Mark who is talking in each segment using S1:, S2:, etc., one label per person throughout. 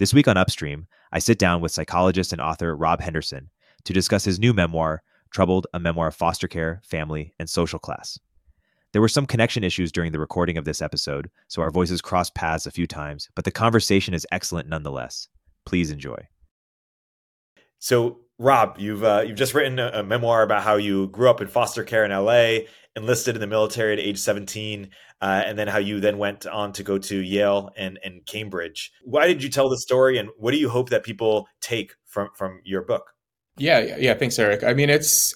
S1: This week on Upstream, I sit down with psychologist and author Rob Henderson to discuss his new memoir, Troubled, a memoir of foster care, family, and social class. There were some connection issues during the recording of this episode, so our voices crossed paths a few times, but the conversation is excellent nonetheless. Please enjoy. So, Rob, you've uh, you've just written a, a memoir about how you grew up in foster care in LA, enlisted in the military at age 17, uh, and then how you then went on to go to Yale and, and Cambridge. Why did you tell the story, and what do you hope that people take from from your book?
S2: Yeah, yeah. Thanks, Erik. I mean, it's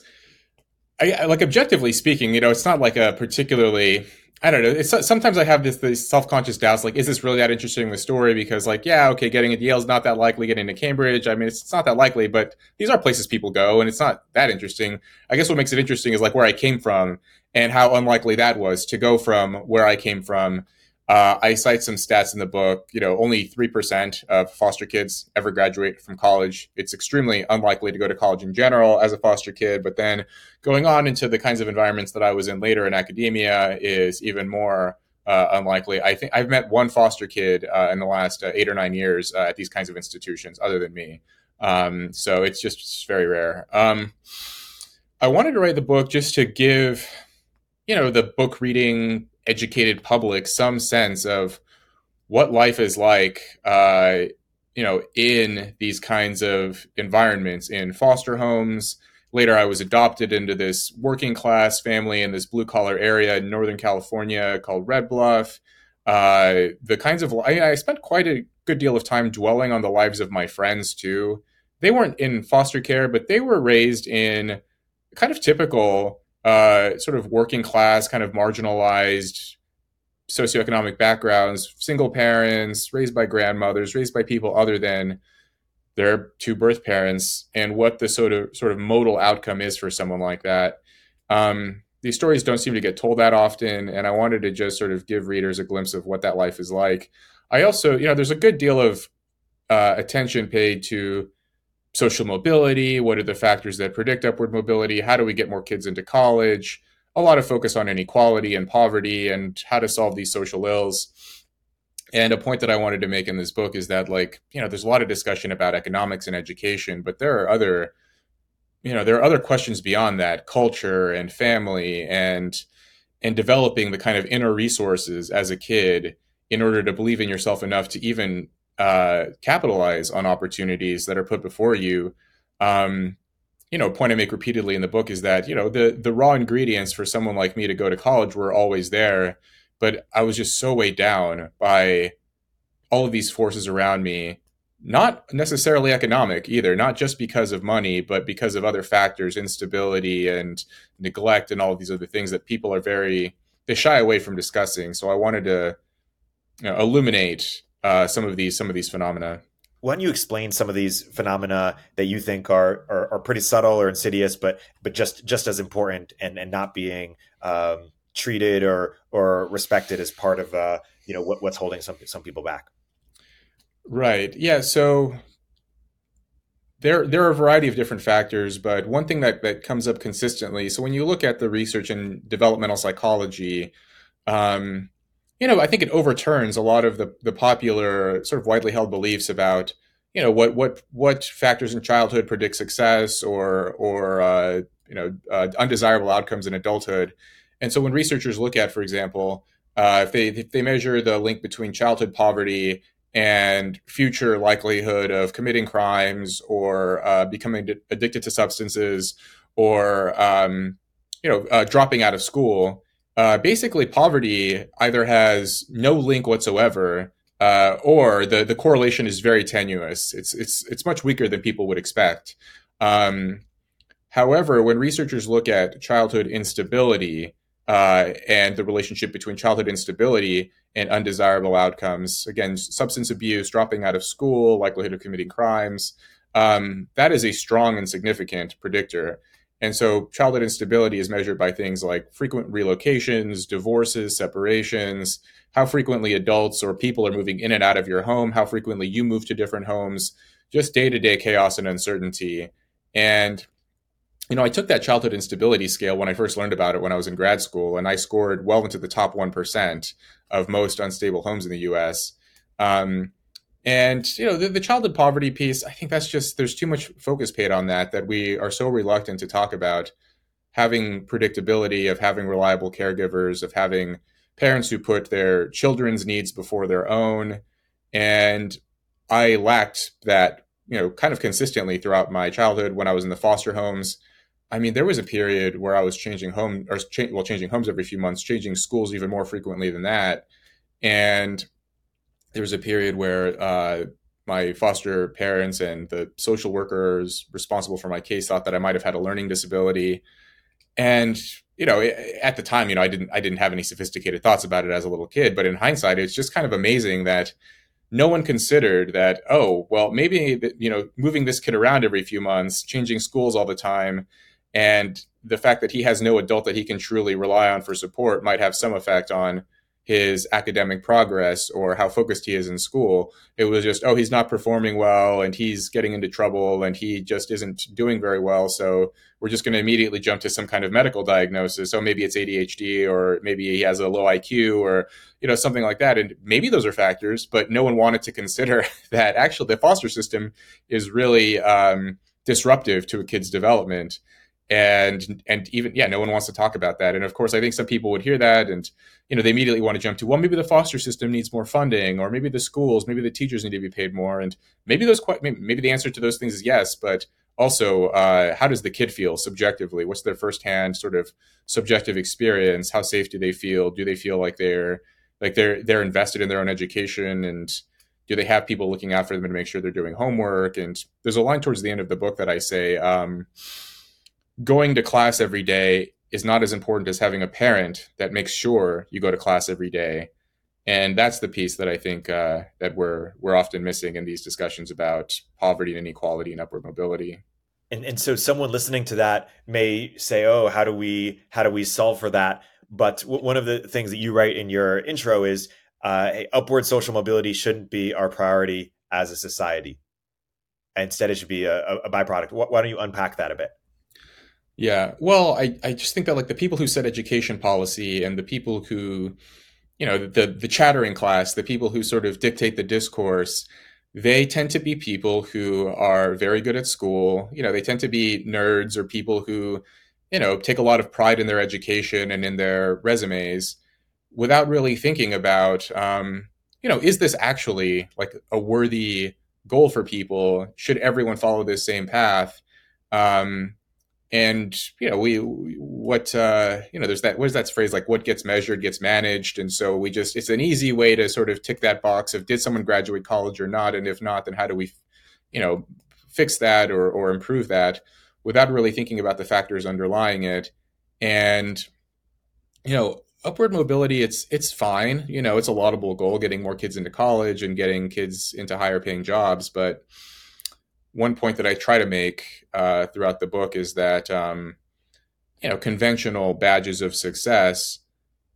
S2: I, like objectively speaking, you know, it's not like a particularly I don't know. It's sometimes I have this, this self conscious doubts, like, is this really that interesting the story? Because, like, yeah, okay, getting at Yale is not that likely. Getting to Cambridge, I mean, it's, it's, not that likely, but these are places people go, and it's not that interesting. I guess what makes it interesting is like where I came from and how unlikely that was to go from where I came from. Uh, I cite some stats in the book. You know, only three percent of foster kids ever graduate from college. It's extremely unlikely to go to college in general as a foster kid. But then going on into the kinds of environments that I was in later in academia is even more uh, unlikely. I think I've met one foster kid uh, in the last uh, eight or nine years uh, at these kinds of institutions, other than me. Um, so it's just it's very rare. Um, I wanted to write the book just to give you know the book reading educated public some sense of what life is like uh, you know in these kinds of environments in foster homes. Later i was adopted into this working class family in this blue collar area in northern california called red bluff. Uh, the kinds of I, I spent quite a good deal of time dwelling on the lives of my friends too. They weren't in foster care but they were raised in kind of typical uh, sort of working class, kind of marginalized socioeconomic backgrounds, single parents, raised by grandmothers, raised by people other than their two birth parents, and what the sort of sort of modal outcome is for someone like that. Um, these stories don't seem to get told that often, and I wanted to just sort of give readers a glimpse of what that life is like. I also, you know, there's a good deal of uh, attention paid to social mobility what are the factors that predict upward mobility how do we get more kids into college a lot of focus on inequality and poverty and how to solve these social ills. And a point that i wanted to make in this book is that like you know there's a lot of discussion about economics and education but there are other you know there are other questions beyond that culture and family and and developing the kind of inner resources as a kid in order to believe in yourself enough to even uh, capitalize on opportunities that are put before you. Um, you know, point I make repeatedly in the book is that you know the the raw ingredients for someone like me to go to college were always there, but I was just so weighed down by all of these forces around me not necessarily economic either not just because of money but because of other factors instability and neglect and all these other things that people are very they shy away from discussing so i wanted to you know, illuminate uh, some of these some of these phenomena.
S1: Why don't you explain some of these phenomena that you think are, are, are pretty subtle or insidious, but but just just as important and and not being um, treated or or respected as part of uh, you know what, what's holding some some people back.
S2: Right. Yeah. So there there are a variety of different factors, but one thing that that comes up consistently. So when you look at the research in developmental psychology, um, you know, I think it overturns a lot of the the popular sort of widely held beliefs about you know what what what factors in childhood predict success or or uh, you know uh, undesirable outcomes in adulthood. And so when researchers look at, for example, uh, if they if they measure the link between childhood poverty and future likelihood of committing crimes or uh, becoming addicted to substances or um, you know uh, dropping out of school, uh, basically poverty either has no link whatsoever uh, or the, the correlation is very tenuous. It's, it's, it's much weaker than people would expect. Um, However, when researchers look at childhood instability uh, and the relationship between childhood instability and undesirable outcomes, again, substance abuse, dropping out of school, likelihood of committing crimes, um, that is a strong and significant predictor. And so childhood instability is measured by things like frequent relocations, divorces, separations, how frequently adults or people are moving in and out of your home, how frequently you move to different homes, just day to day chaos and uncertainty. And, you know, I took that childhood instability scale when I first learned about it when I was in grad school, and I scored well into the top 1% of most unstable homes in the US. Um, and you know the, the, childhood poverty piece i think that's just there's too much focus paid on that that we are so reluctant to talk about having predictability of having reliable caregivers of having parents who put their children's needs before their own. And i lacked that you know kind of consistently throughout my childhood when i was in the foster homes. I mean there was a period where i was changing home or cha- well changing homes every few months changing schools even more frequently than that. And there was a period where uh, my foster parents and the social workers responsible for my case thought that I might have had a learning disability. And you know, at the time, you know, I didn't I didn't have any sophisticated thoughts about it as a little kid. But in hindsight, it's just kind of amazing that no one considered that. Oh, well, maybe you know, moving this kid around every few months, changing schools all the time, and the fact that he has no adult that he can truly rely on for support might have some effect on his academic progress or how focused he is in school. It was just, oh, he's not performing well and he's getting into trouble and he just isn't doing very well. So we're just going to immediately jump to some kind of medical diagnosis. So maybe it's ADHD or maybe he has a low IQ or, you know, something like that. And maybe those are factors, but no one wanted to consider that actually the foster system is really um, disruptive to a kid's development and and even yeah no one wants to talk about that. And of course i think some people would hear that and you know they immediately want to jump to well maybe the foster system needs more funding or maybe the schools maybe the teachers need to be paid more. And maybe those maybe the answer to those things is yes but also uh, how does the kid feel subjectively? What's their firsthand sort of subjective experience? How safe do they feel? Do they feel like they're like they're they're invested in their own education? And do they have people looking out for them to make sure they're doing homework? And there's a line towards the end of the book that i say um, going to class every day is not as important as having a parent that makes sure you go to class every day. And that's the piece that I think uh, that we're we're often missing in these discussions about poverty and inequality and upward mobility.
S3: And and so someone listening to that may say, "Oh, how do we how do we solve for that?" But w- one of the things that you write in your intro is uh, hey, upward social mobility shouldn't be our priority as a society. Instead, it should be a, a byproduct. Why don't you unpack that a bit?
S2: Yeah. Well, I, I just think that like the people who set education policy and the people who, you know, the the chattering class, the people who sort of dictate the discourse, they tend to be people who are very good at school. You know, they tend to be nerds or people who, you know, take a lot of pride in their education and in their resumes without really thinking about, um, you know, is this actually like a worthy goal for people? Should everyone follow this same path? Um, and you know we what uh you know there's that what's that phrase? Like what gets measured gets managed. And so we just it's an easy way to sort of tick that box of did someone graduate college or not? And if not then how do we you know fix that or or improve that without really thinking about the factors underlying it? And you know upward mobility it's it's fine. You know it's a laudable goal getting more kids into college and getting kids into higher paying jobs. But one point that I try to make uh, throughout the book is that um, you know conventional badges of success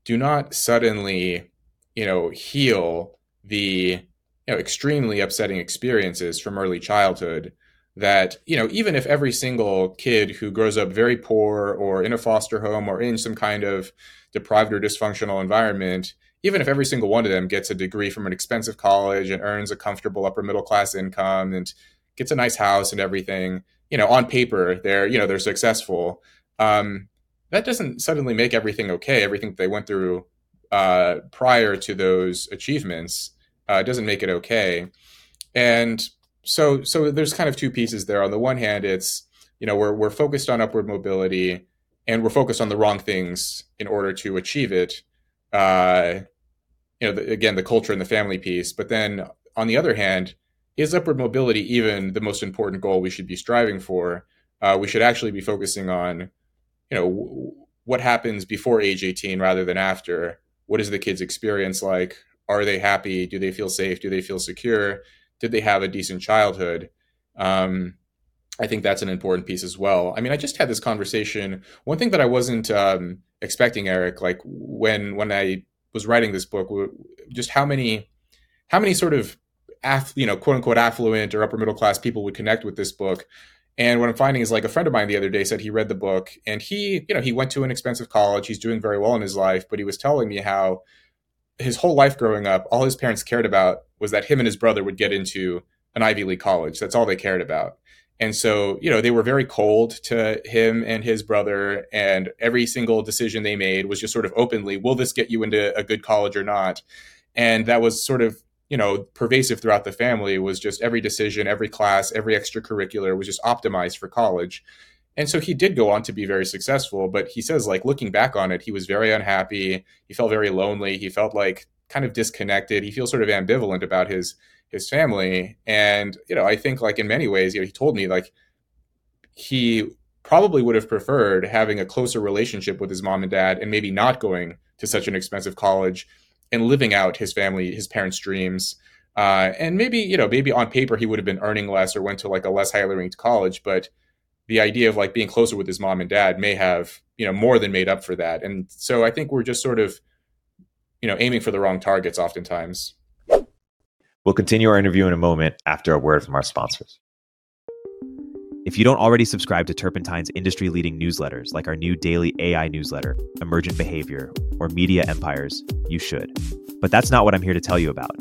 S2: do not suddenly you know heal the you know extremely upsetting experiences from early childhood that you know even if every single kid who grows up very poor or in a foster home or in some kind of deprived or dysfunctional environment even if every single one of them gets a degree from an expensive college and earns a comfortable upper middle class income and gets a nice house and everything, you know, on paper they're you know they're successful. Um, that doesn't suddenly make everything okay. Everything they went through uh, prior to those achievements uh, doesn't make it okay. And so so there's kind of two pieces there. On the one hand, it's you know we're we're focused on upward mobility and we're focused on the wrong things in order to achieve it. Uh, you know, the, again, the culture and the family piece. But then on the other hand, is upward mobility even the most important goal we should be striving for? uh, we should actually be focusing on, you know, w- what happens before age 18 rather than after. What is the kid's experience like? Are they happy? Do they feel safe? Do they feel secure? Did they have a decent childhood? Um, I think that's an important piece as well. I mean, I just had this conversation. One thing that I wasn't um, expecting, Erik, like when when I was writing this book, just how many how many sort of aff, you know quote unquote affluent or upper middle class people would connect with this book. And what I'm finding is like a friend of mine the other day said he read the book and he, you know, he went to an expensive college. He's doing very well in his life, but he was telling me how his whole life growing up, all his parents cared about was that him and his brother would get into an Ivy League college. That's all they cared about. And so, you know, they were very cold to him and his brother. And every single decision they made was just sort of openly, will this get you into a good college or not? And that was sort of, you know, pervasive throughout the family was just every decision, every class, every extracurricular was just optimized for college. And so he did go on to be very successful. But he says, like, looking back on it, he was very unhappy. He felt very lonely. He felt like kind of disconnected. He feels sort of ambivalent about his his family. And, you know, I think like in many ways, you know, he told me like he probably would have preferred having a closer relationship with his mom and dad and maybe not going to such an expensive college and living out his family, his parents' dreams. Uh, and maybe, you know, maybe on paper he would have been earning less or went to like a less highly ranked college, but the idea of like being closer with his mom and dad may have, you know, more than made up for that. And so I think we're just sort of, you know, aiming for the wrong targets oftentimes.
S1: We'll continue our interview in a moment after a word from our sponsors. If you don't already subscribe to Turpentine's industry leading newsletters, like our new daily AI newsletter, Emergent Behavior, or Media Empires, you should. But that's not what I'm here to tell you about.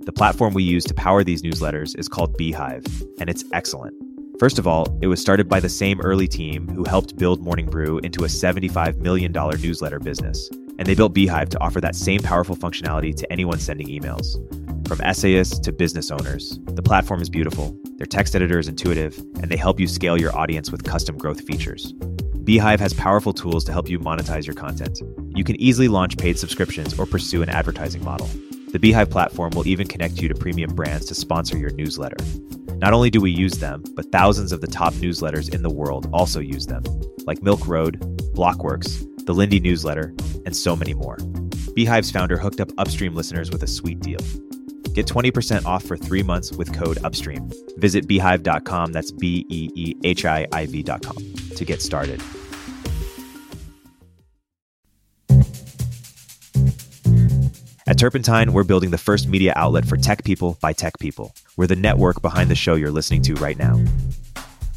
S1: The platform we use to power these newsletters is called Beehiiv, and it's excellent. First of all, it was started by the same early team who helped build Morning Brew into a $75 million newsletter business, and they built Beehiiv to offer that same powerful functionality to anyone sending emails. From essayists to business owners, the platform is beautiful, their text editor is intuitive, and they help you scale your audience with custom growth features. Beehiiv has powerful tools to help you monetize your content. You can easily launch paid subscriptions or pursue an advertising model. The Beehiiv platform will even connect you to premium brands to sponsor your newsletter. Not only do we use them, but thousands of the top newsletters in the world also use them, like Milk Road, Blockworks, the Lindy newsletter, and so many more. Beehiiv's founder hooked up Upstream listeners with a sweet deal. Get 20% off for three months with code UPSTREAM. Visit beehiiv.com, that's B E E H I I V.com, to get started. At Turpentine, we're building the first media outlet for tech people by tech people. We're the network behind the show you're listening to right now.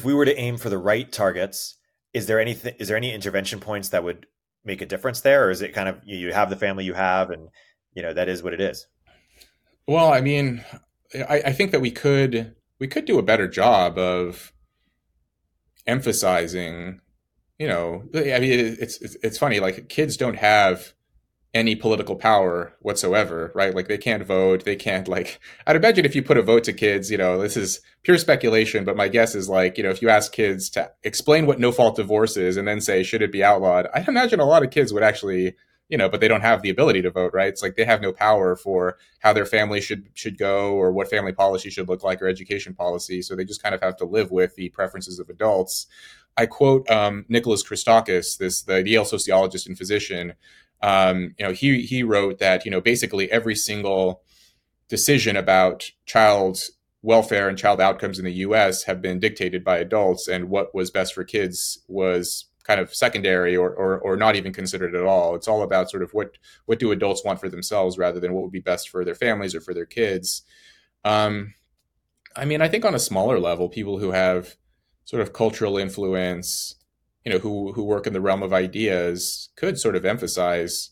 S4: If we were to aim for the right targets, is there anything? Is there any intervention points that would make a difference there, or is it kind of you have the family you have, and you know that is what it is?
S2: Well, I mean, I, I think that we could we could do a better job of emphasizing. You know, I mean, it's it's, it's funny. Like kids don't have any political power whatsoever, right? Like they can't vote, they can't like I'd imagine if you put a vote to kids, you know, this is pure speculation, but my guess is like, you know, if you ask kids to explain what no fault divorce is and then say should it be outlawed, I'd imagine a lot of kids would actually, you know, but they don't have the ability to vote, right? It's like they have no power for how their family should should go or what family policy should look like or education policy, so they just kind of have to live with the preferences of adults. I quote um, Nicholas Christakis, this the Yale sociologist and physician, um, you know, he he wrote that you know basically every single decision about child welfare and child outcomes in the U.S. have been dictated by adults, and what was best for kids was kind of secondary or, or, or not even considered at all. It's all about sort of what what do adults want for themselves rather than what would be best for their families or for their kids. Um, I mean, I think on a smaller level, people who have sort of cultural influence, you know who who work in the realm of ideas could sort of emphasize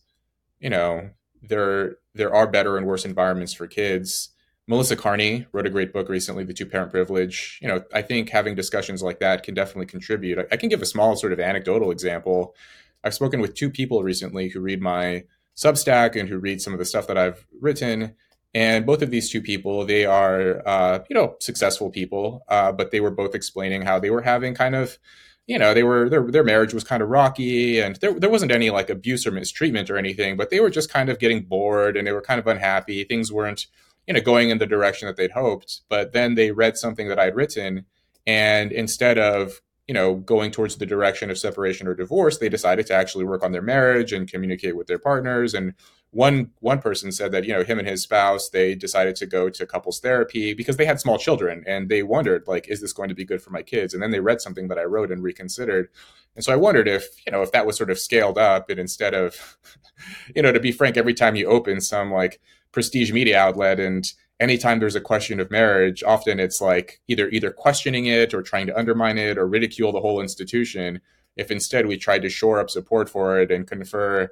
S2: you know there there are better and worse environments for kids Melissa Kearney wrote a great book recently, The Two Parent Privilege. You know, I think having discussions like that can definitely contribute. I, I can give a small sort of anecdotal example. I've spoken with two people recently who read my Substack and who read some of the stuff that I've written. And both of these two people, they are, uh, you know, successful people, uh, but they were both explaining how they were having kind of, you know, they were their their marriage was kind of rocky, and there there wasn't any like abuse or mistreatment or anything, but they were just kind of getting bored and they were kind of unhappy. Things weren't, you know, going in the direction that they'd hoped. But then they read something that I'd written, and instead of you know, going towards the direction of separation or divorce, they decided to actually work on their marriage and communicate with their partners. And one one person said that you know him and his spouse they decided to go to couples therapy because they had small children and they wondered like is this going to be good for my kids and then they read something that i wrote and reconsidered and so i wondered if you know if that was sort of scaled up and instead of you know to be frank every time you open some like prestige media outlet and anytime there's a question of marriage, often it's like either either questioning it or trying to undermine it or ridicule the whole institution. If instead we tried to shore up support for it and confer,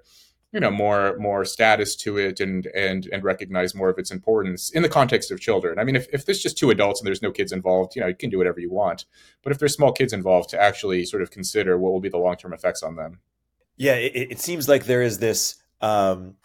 S2: you know, more more status to it and and and recognize more of its importance in the context of children. I mean, if, if there's just two adults and there's no kids involved, you know, you can do whatever you want. But if there's small kids involved, to actually sort of consider what will be the long term effects on them.
S1: Yeah, it, it seems like there is this um,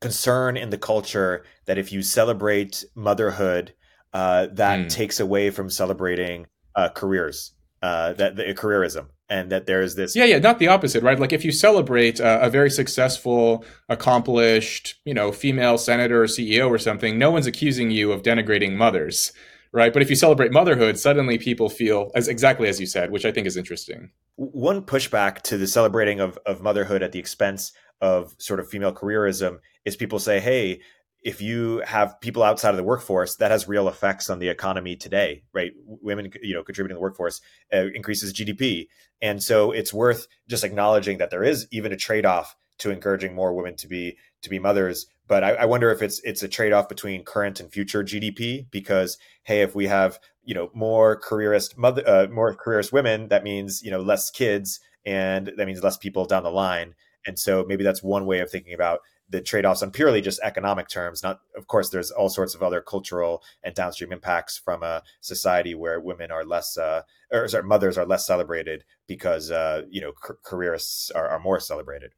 S1: concern in the culture that if you celebrate motherhood, uh, that mm. takes away from celebrating uh, careers, uh, that the careerism, and that there is this.
S2: Yeah, yeah, not the opposite, right? Like if you celebrate a, a very successful, accomplished, you know, female senator or CEO or something, no one's accusing you of denigrating mothers right? But if you celebrate motherhood, suddenly people feel as exactly as you said, which I think is interesting.
S1: One pushback to the celebrating of, of motherhood at the expense of sort of female careerism is people say, hey, if you have people outside of the workforce, that has real effects on the economy today, right? Women, you know, contributing to the workforce uh, increases GDP, and so it's worth just acknowledging that there is even a trade-off to encouraging more women to be to be mothers. But I, I wonder if it's it's a trade-off between current and future GDP, because hey, if we have you know more careerist mother, uh, more careerist women, that means you know less kids, and that means less people down the line. And so maybe that's one way of thinking about the trade-offs on purely just economic terms. Not, of course, there's all sorts of other cultural and downstream impacts from a society where women are less, uh, or sorry, mothers are less celebrated because uh, you know c- careerists are, are more celebrated.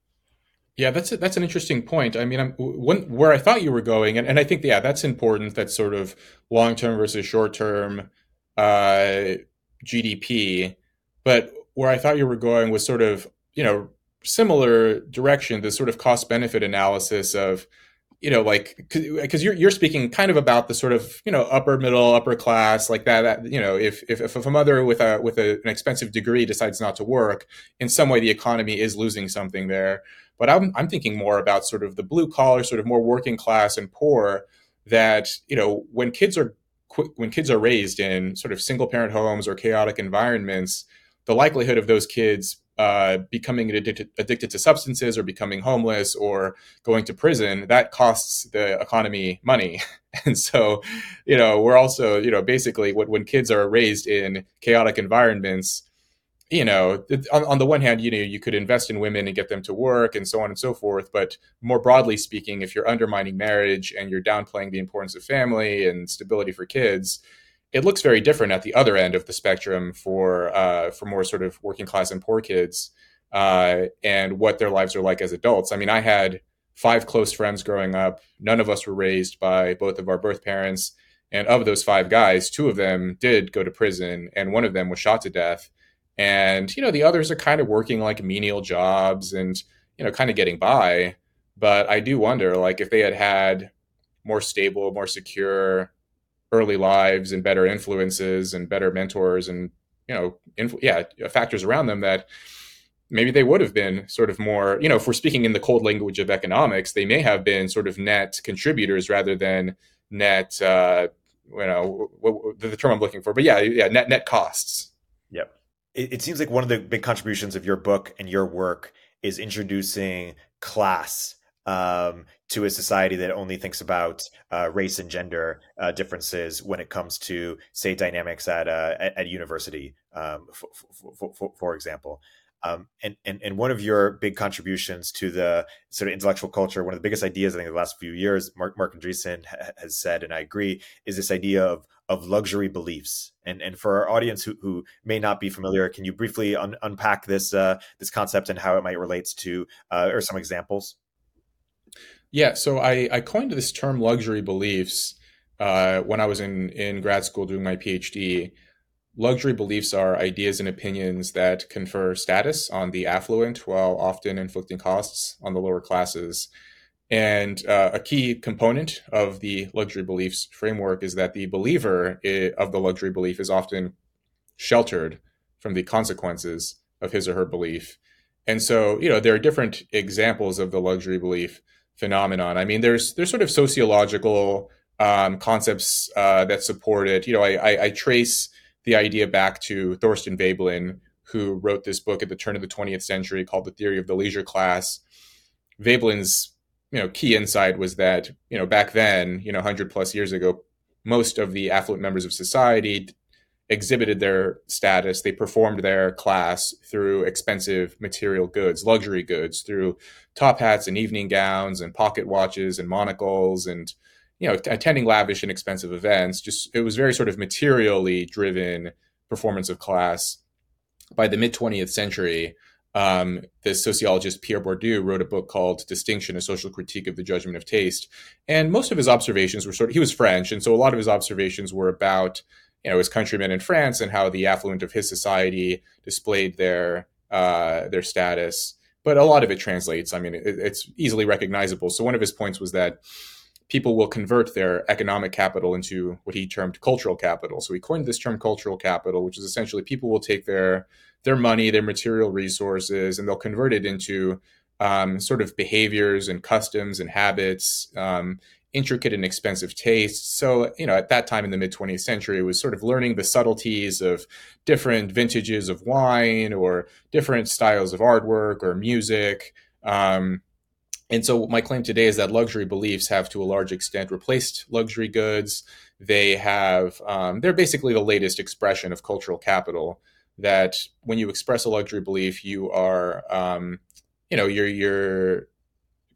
S2: Yeah, that's a, that's an interesting point. I mean, I'm, when, where I thought you were going, and, and I think yeah, that's important. That sort of long term versus short term uh, GDP. But where I thought you were going was sort of you know similar direction, the sort of cost benefit analysis of, you know, like because you're you're speaking kind of about the sort of you know upper middle upper class like that, that you know if, if if a mother with a with a, an expensive degree decides not to work in some way the economy is losing something there. But I'm I'm thinking more about sort of the blue collar sort of more working class and poor that you know when kids are when kids are raised in sort of single parent homes or chaotic environments the likelihood of those kids uh, becoming addicted, addicted to substances or becoming homeless or going to prison, that costs the economy money. And so, you know, we're also, you know, basically when, when kids are raised in chaotic environments, you know, on, on the one hand, you know, you could invest in women and get them to work and so on and so forth. But more broadly speaking, if you're undermining marriage and you're downplaying the importance of family and stability for kids, it looks very different at the other end of the spectrum for uh, for more sort of working class and poor kids uh, and what their lives are like as adults. I mean, I had five close friends growing up. None of us were raised by both of our birth parents, and of those five guys, two of them did go to prison, and one of them was shot to death. And you know, the others are kind of working like menial jobs and you know, kind of getting by. But I do wonder, like, if they had had more stable, more secure early lives and better influences and better mentors and you know yeah factors around them that maybe they would have been sort of more you know if we're speaking in the cold language of economics they may have been sort of net contributors rather than net uh, you know the term i'm looking for but yeah yeah net net costs.
S1: Yep. It, it seems like one of the big contributions of your book and your work is introducing class um, to a society that only thinks about uh, race and gender uh, differences when it comes to, say, dynamics at uh, at, at, university, um, for, for, for, for, example. Um, and, and and one of your big contributions to the sort of intellectual culture, one of the biggest ideas I think in the last few years, Mark Marc Andreessen ha- has said, and I agree, is this idea of of luxury beliefs. And and for our audience who, who may not be familiar, can you briefly un- unpack this uh, this concept and how it might relate to uh, or some examples?
S2: Yeah, so I, I coined this term luxury beliefs uh, when I was in, in grad school doing my PhD. Luxury beliefs are ideas and opinions that confer status on the affluent while often inflicting costs on the lower classes. And uh, a key component of the luxury beliefs framework is that the believer of the luxury belief is often sheltered from the consequences of his or her belief. And so, you know, there are different examples of the luxury belief phenomenon. I mean, there's there's sort of sociological um, concepts uh, that support it. You know, I, I, I, trace the idea back to Thorstein Veblen, who wrote this book at the turn of the 20th century called The Theory of the Leisure Class. Veblen's you know key insight was that you know back then, you know, 100 plus years ago, most of the affluent members of society exhibited their status, they performed their class through expensive material goods, luxury goods, through top hats and evening gowns and pocket watches and monocles and you know attending lavish and expensive events. Just it was very sort of materially driven performance of class. By the mid 20th century, um, the sociologist Pierre Bourdieu wrote a book called Distinction: A Social Critique of the Judgment of Taste, and most of his observations were sort of he was French, and so a lot of his observations were about you know his countrymen in France and how the affluent of his society displayed their uh, their status. But a lot of it translates. I mean, it, it's easily recognizable. So one of his points was that people will convert their economic capital into what he termed cultural capital. So he coined this term cultural capital, which is essentially people will take their their money, their material resources, and they'll convert it into um, sort of behaviors and customs and habits um, intricate and expensive tastes. So, you know, at that time in the mid 20th century, it was sort of learning the subtleties of different vintages of wine or different styles of artwork or music. Um, and so, my claim today is that luxury beliefs have, to a large extent, replaced luxury goods. They have, um, they're basically the latest expression of cultural capital. That when you express a luxury belief, you are, um, you know, you're you're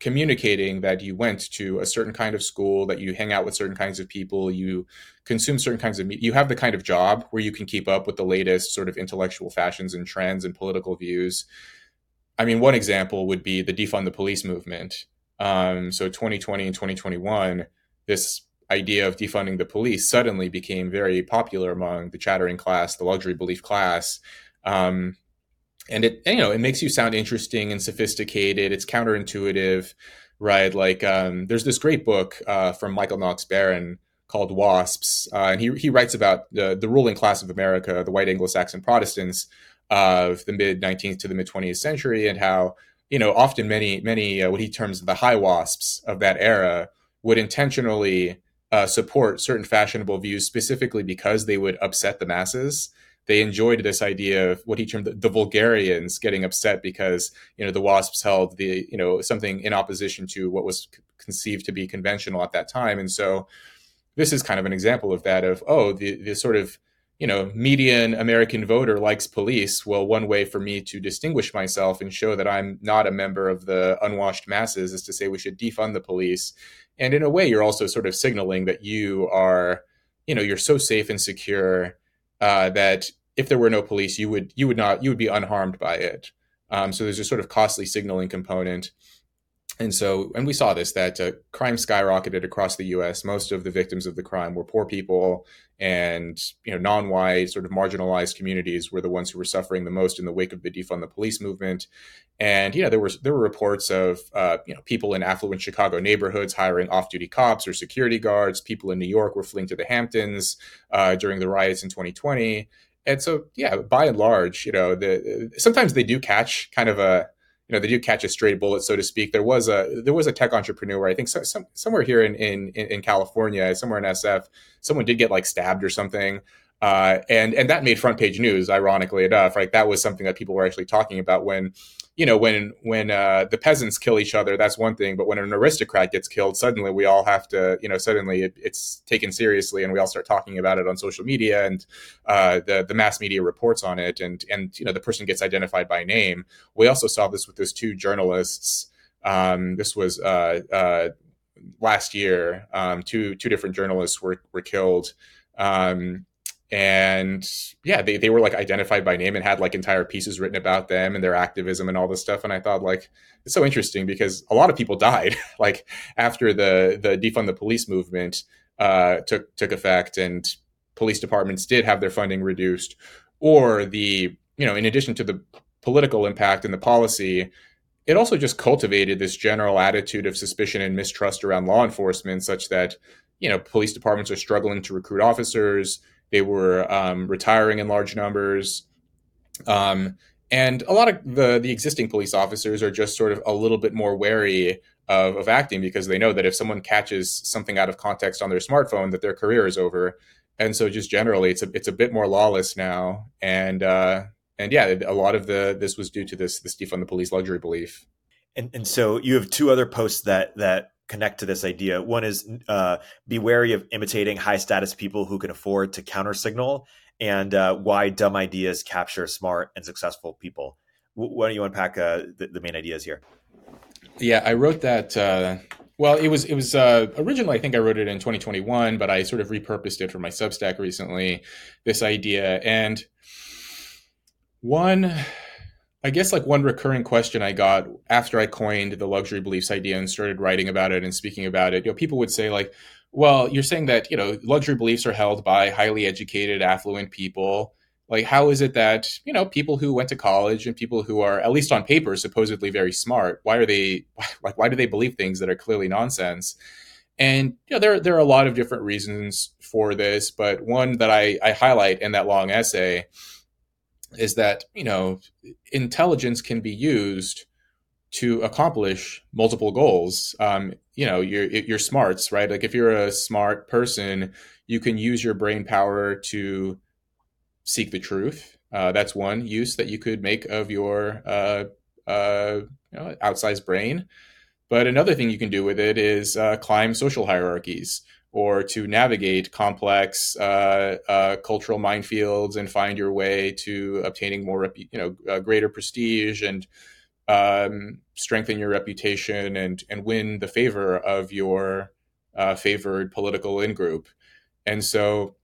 S2: communicating that you went to a certain kind of school, that you hang out with certain kinds of people, you consume certain kinds of, meat, you have the kind of job where you can keep up with the latest sort of intellectual fashions and trends and political views. I mean, one example would be the defund the police movement. Um, so 2020 and 2021, this idea of defunding the police suddenly became very popular among the chattering class, the luxury belief class. Um, and it you know it makes you sound interesting and sophisticated. It's counterintuitive right? Like um, there's this great book uh, from michael knox Beran called wasps uh, and he, he writes about the, the ruling class of america the white anglo-saxon protestants of the mid 19th to the mid 20th century and how you know often many many uh, what he terms the high wasps of that era would intentionally uh, support certain fashionable views specifically because they would upset the masses they enjoyed this idea of what he termed the, the, vulgarians getting upset because you know the wasps held the you know something in opposition to what was conceived to be conventional at that time. And so this is kind of an example of that of oh the, the sort of you know median american voter likes police. Well one way for me to distinguish myself and show that i'm not a member of the unwashed masses is to say we should defund the police. And in a way you're also sort of signaling that you are you know you're so safe and secure uh, that if there were no police, you would you would not you would be unharmed by it. Um, so there's a sort of costly signaling component. And so, and we saw this that uh, crime skyrocketed across the U.S. Most of the victims of the crime were poor people, and you know, non-white, sort of marginalized communities were the ones who were suffering the most in the wake of the defund the police movement. And you know, there was there were reports of uh, you know people in affluent Chicago neighborhoods hiring off-duty cops or security guards. People in New York were fleeing to the Hamptons uh, during the riots in 2020. And so, yeah, by and large, you know, the sometimes they do catch kind of a you know they do catch a stray bullet so to speak. There was a there was a tech entrepreneur i think so, some, somewhere here in, in in california somewhere in sf someone did get like stabbed or something Uh, and and that made front page news, ironically enough. Right, that was something that people were actually talking about when, you know, when when uh, the peasants kill each other, that's one thing. But when an aristocrat gets killed, suddenly we all have to, you know, suddenly it, it's taken seriously, and we all start talking about it on social media, and uh, the the mass media reports on it, and and you know the person gets identified by name. We also saw this with those two journalists. Um, this was uh, uh, last year. Um, two two different journalists were were killed. Um, and yeah they, they were like identified by name and had like entire pieces written about them and their activism and all this stuff. And i thought like it's so interesting because a lot of people died like after the the defund the police movement uh, took took effect and police departments did have their funding reduced or the you know in addition to the political impact and the policy it also just cultivated this general attitude of suspicion and mistrust around law enforcement such that you know police departments are struggling to recruit officers they were um, retiring in large numbers. Um, and a lot of the, the existing police officers are just sort of a little bit more wary of, of acting because they know that if someone catches something out of context on their smartphone, that their career is over. And so just generally, it's a, it's a bit more lawless now. And, uh, and yeah, a lot of the, this was due to this, this defund the police luxury belief.
S1: And, and so you have two other posts that, that connect to this idea. One is uh, be wary of imitating high status people who can afford to counter signal, and uh, why dumb ideas capture smart and successful people. Why don't you unpack uh, the, the, main ideas here?
S2: Yeah, I wrote that. Uh, well, it was it was uh, originally I think I wrote it in 2021, but I sort of repurposed it for my Substack recently. This idea and one I guess like one recurring question I got after I coined the luxury beliefs idea and started writing about it and speaking about it, you know, people would say like, well, you're saying that, you know, luxury beliefs are held by highly educated, affluent people. Like, how is it that, you know, people who went to college and people who are, at least on paper, supposedly very smart, why are they, like, why do they believe things that are clearly nonsense? And, you know, there, there are a lot of different reasons for this, but one that I, I highlight in that long essay is that you know intelligence can be used to accomplish multiple goals. Um, you know, your your smarts, right? Like if you're a smart person, you can use your brain power to seek the truth. Uh, that's one use that you could make of your uh, uh, you know, outsized brain. But another thing you can do with it is uh, climb social hierarchies or to navigate complex uh, uh, cultural minefields and find your way to obtaining more, you know, uh, greater prestige and um, strengthen your reputation and and win the favor of your uh, favored political in group. And so,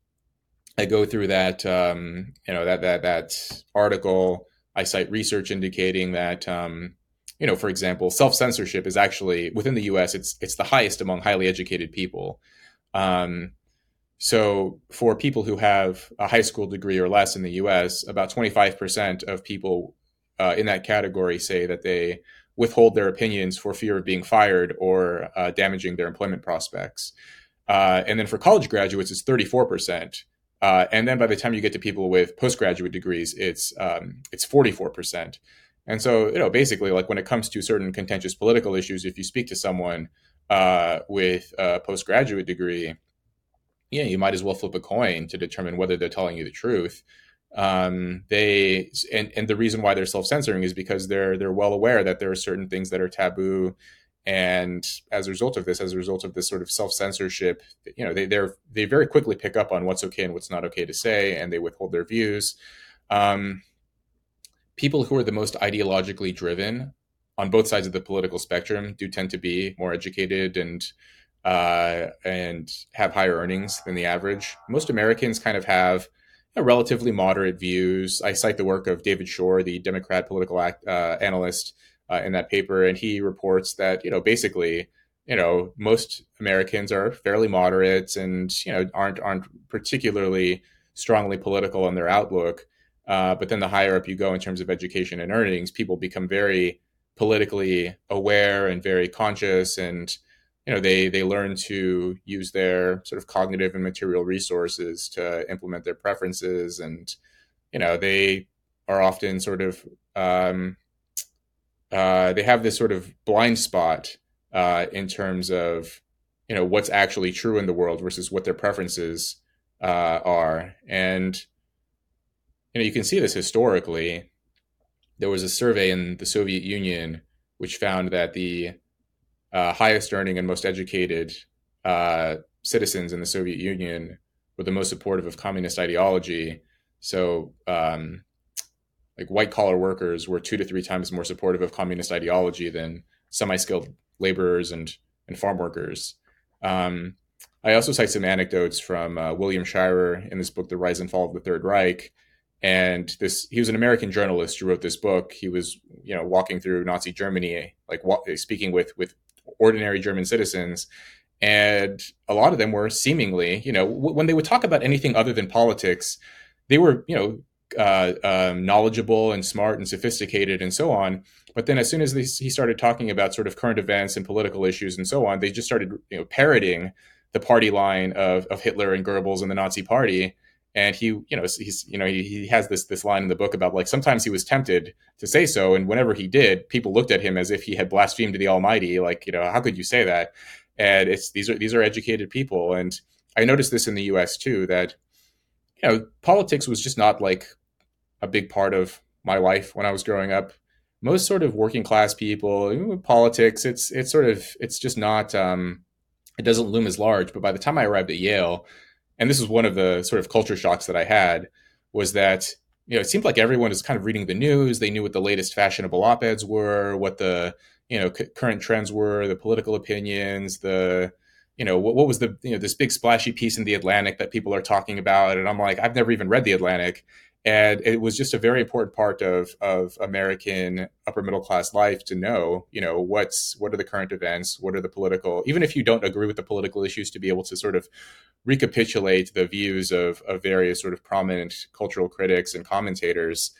S2: I go through that, um, you know, that that that article. I cite research indicating that. Um, you know, for example, self censorship is actually within the U.S. It's it's the highest among highly educated people. Um, so, for people who have a high school degree or less in the US, about 25% of people uh, in that category say that they withhold their opinions for fear of being fired or uh, damaging their employment prospects. Uh, and then for college graduates, it's 34%. Uh, and then by the time you get to people with postgraduate degrees, it's um, it's 44%. And so, you know, basically, like when it comes to certain contentious political issues, if you speak to someone uh, with a postgraduate degree, yeah, you might as well flip a coin to determine whether they're telling you the truth. Um, they and and the reason why they're self censoring is because they're they're well aware that there are certain things that are taboo, and as a result of this, as a result of this sort of self censorship, you know, they they're they very quickly pick up on what's okay and what's not okay to say, and they withhold their views. Um, people who are the most ideologically driven on both sides of the political spectrum do tend to be more educated and uh, and have higher earnings than the average. Most Americans kind of have relatively moderate views. I cite the work of David Shor, the Democrat political act, uh, analyst, uh, in that paper, and he reports that you know basically you know most Americans are fairly moderate and you know aren't aren't particularly strongly political in their outlook. Uh, but then the higher up you go in terms of education and earnings, people become very politically aware and very conscious and you know they they learn to use their sort of cognitive and material resources to implement their preferences and you know they are often sort of um, uh, they have this sort of blind spot uh, in terms of you know what's actually true in the world versus what their preferences uh, are. And you know, you can see this historically. There was a survey in the Soviet Union which found that the uh, highest earning and most educated uh, citizens in the Soviet Union were the most supportive of communist ideology. So, um, like white collar workers were two to three times more supportive of communist ideology than semi skilled laborers and and farm workers. Um, I also cite some anecdotes from uh, William Shirer in this book, The Rise and Fall of the Third Reich. And this, he was an American journalist who wrote this book. He was, you know, walking through Nazi Germany, like wa- speaking with with ordinary German citizens, and a lot of them were seemingly, you know, w- when they would talk about anything other than politics, they were, you know, uh, um, knowledgeable and smart and sophisticated and so on. But then, as soon as they, he started talking about sort of current events and political issues and so on, they just started, you know, parroting the party line of, of Hitler and Goebbels and the Nazi Party. And he, you know, he's, you know, he, he has this this line in the book about like sometimes he was tempted to say so, and whenever he did, people looked at him as if he had blasphemed the Almighty. Like, you know, how could you say that? And it's these are these are educated people, and I noticed this in the U.S. too that you know politics was just not like a big part of my life when I was growing up. Most sort of working class people, politics, it's it's sort of it's just not um, it doesn't loom as large. But by the time I arrived at Yale, and this was one of the sort of culture shocks that I had, was that you know it seemed like everyone was kind of reading the news. They knew what the latest fashionable op eds were, what the you know c- current trends were, the political opinions, the you know what, what was the you know this big splashy piece in the Atlantic that people are talking about, and I'm like I've never even read the Atlantic, and it was just a very important part of of American upper middle class life to know, you know, what's what are the current events, what are the political, even if you don't agree with the political issues, to be able to sort of recapitulate the views of of various sort of prominent cultural critics and commentators.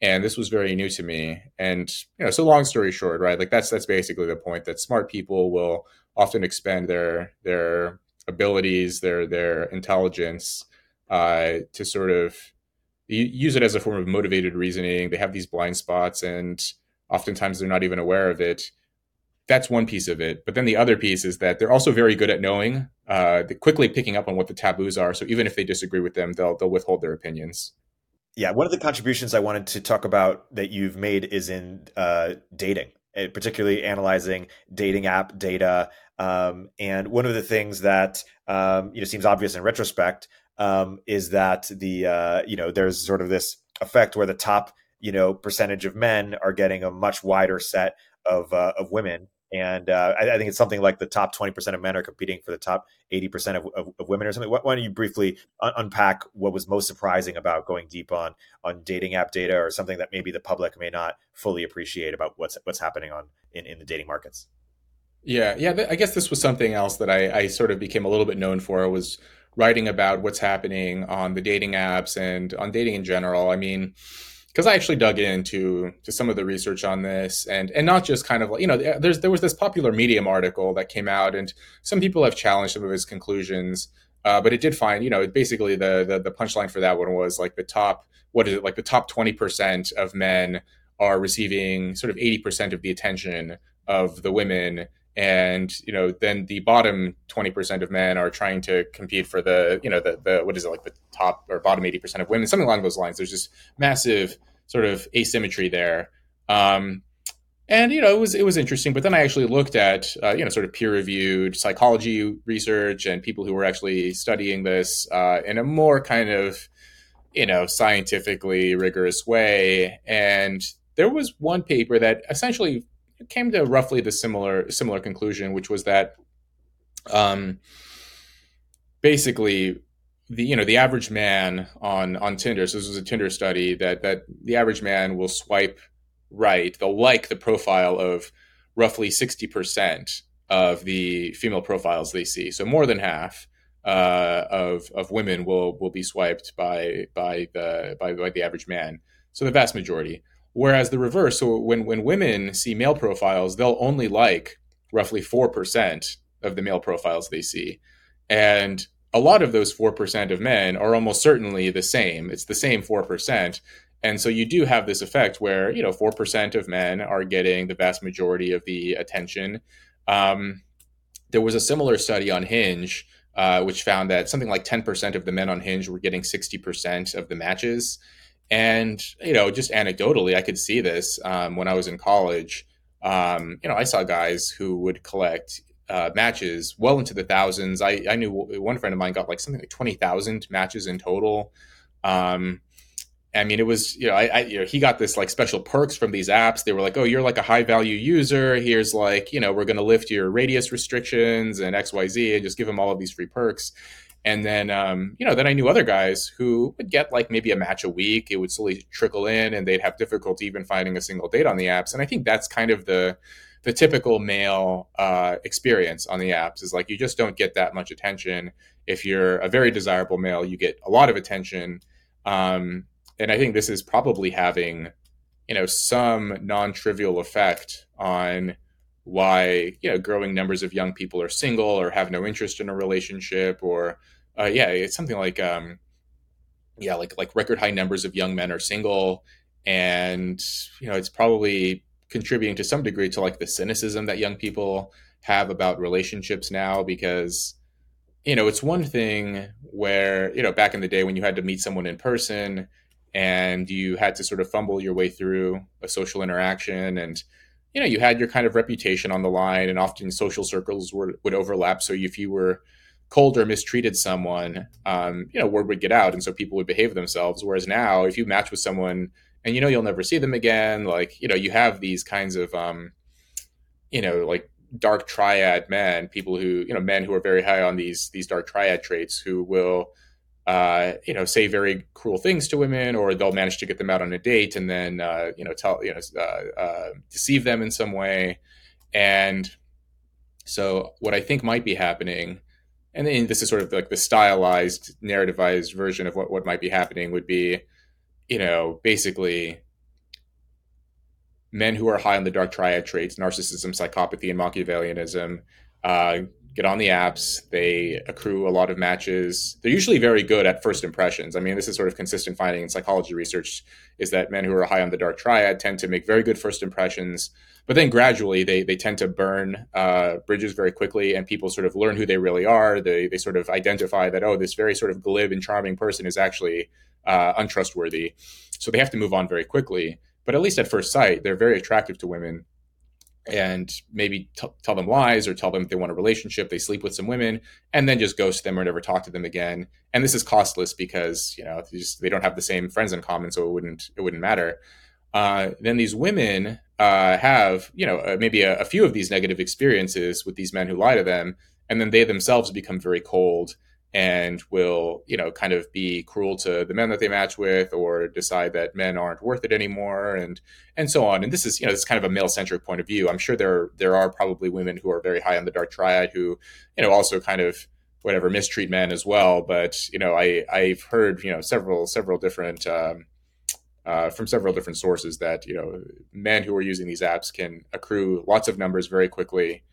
S2: And this was very new to me. And you know, so long story short, right? Like that's that's basically the point that smart people will often expend their their abilities, their their intelligence uh, to sort of use it as a form of motivated reasoning. They have these blind spots, and oftentimes they're not even aware of it. That's one piece of it. But then the other piece is that they're also very good at knowing, uh, quickly picking up on what the taboos are. So even if they disagree with them, they'll they'll withhold their opinions.
S1: Yeah, one of the contributions I wanted to talk about that you've made is in uh, dating, eh, particularly analyzing dating app data. Um, and one of the things that um, you know seems obvious in retrospect um, is that the uh, you know there's sort of this effect where the top you know percentage of men are getting a much wider set of uh, of women and uh, I, I, think it's something like the top 20% of men are competing for the top 80% of, of, of women or something. Why, why don't you briefly un- unpack what was most surprising about going deep on on dating app data or something that maybe the public may not fully appreciate about what's what's happening on in, in the dating markets?
S2: Yeah, yeah. I guess this was something else that I, I sort of became a little bit known for was writing about what's happening on the dating apps and on dating in general. I mean, because I actually dug into to some of the research on this, and and not just kind of like you know, there's there was this popular Medium article that came out, and some people have challenged some of his conclusions, uh, but it did find you know basically the, the the punchline for that one was like the top what is it like the top twenty percent of men are receiving sort of eighty percent of the attention of the women and you know then the bottom 20% of men are trying to compete for the you know the, the what is it like the top or bottom 80% of women something along those lines. There's just massive sort of asymmetry there. Um, and you know it was it was interesting but then i actually looked at uh, you know sort of peer reviewed psychology research and people who were actually studying this uh, in a more kind of you know scientifically rigorous way. And there was one paper that essentially came to roughly the similar similar conclusion, which was that um, basically the you know the average man on on Tinder. So this was a Tinder study that that the average man will swipe right. They'll like the profile of roughly sixty percent of the female profiles they see. So more than half uh, of of women will will be swiped by by the by, by the average man. So the vast majority. Whereas the reverse, so when, when women see male profiles, they'll only like roughly 4% of the male profiles they see. And a lot of those 4% of men are almost certainly the same. It's the same 4%. And so you do have this effect where, you know, 4% of men are getting the vast majority of the attention. Um, there was a similar study on Hinge uh, which found that something like 10% of the men on Hinge were getting 60% of the matches. And, you know, just anecdotally, I could see this um, when I was in college. Um, you know, I saw guys who would collect uh, matches well into the thousands. I, I knew one friend of mine got like something like 20,000 matches in total. Um, I mean, it was you know, I, I, you know he got this like special perks from these apps. They were like, oh, you're like a high value user. Here's like you know we're going to lift your radius restrictions and X Y Z and just give him all of these free perks. And then um, you know then I knew other guys who would get like maybe a match a week. It would slowly trickle in, and they'd have difficulty even finding a single date on the apps. And I think that's kind of the the typical male uh, experience on the apps is like you just don't get that much attention. If you're a very desirable male, you get a lot of attention. Um, and I think this is probably having, you know, some non-trivial effect on why you know growing numbers of young people are single or have no interest in a relationship or uh, yeah it's something like um yeah like like record high numbers of young men are single and you know it's probably contributing to some degree to like the cynicism that young people have about relationships now because you know it's one thing where you know back in the day when you had to meet someone in person and you had to sort of fumble your way through a social interaction and you know you had your kind of reputation on the line and often social circles were, would overlap. So if you were cold or mistreated someone um, you know word would get out and so people would behave themselves whereas now if you match with someone and you know you'll never see them again like you know you have these kinds of um, you know like dark triad men people who you know men who are very high on these these dark triad traits who will uh, you know, say very cruel things to women, or they'll manage to get them out on a date and then, uh, you know, tell, you know, uh, uh, deceive them in some way. And so, what I think might be happening, and then this is sort of like the stylized, narrativized version of what what might be happening, would be, you know, basically men who are high on the dark triad traits, narcissism, psychopathy, and Machiavellianism, uh, get on the apps. They accrue a lot of matches. They're usually very good at first impressions. I mean, this is sort of consistent finding in psychology research is that men who are high on the dark triad tend to make very good first impressions, but then gradually they they tend to burn uh, bridges very quickly, and people sort of learn who they really are. They they sort of identify that oh, this very sort of glib and charming person is actually uh, untrustworthy, so they have to move on very quickly. But at least at first sight, they're very attractive to women and maybe t- tell them lies or tell them they want a relationship they sleep with some women and then just ghost them or never talk to them again. And this is costless because you know they, just, they don't have the same friends in common so it wouldn't it wouldn't matter. Uh, then these women uh, have you know uh, maybe a, a few of these negative experiences with these men who lie to them and then they themselves become very cold and will you know kind of be cruel to the men that they match with or decide that men aren't worth it anymore and and so on. And this is you know it's kind of a male centric point of view. I'm sure there there are probably women who are very high on the dark triad who you know also kind of whatever mistreat men as well. But you know i i've heard you know several several different um, uh, from several different sources that you know men who are using these apps can accrue lots of numbers very quickly.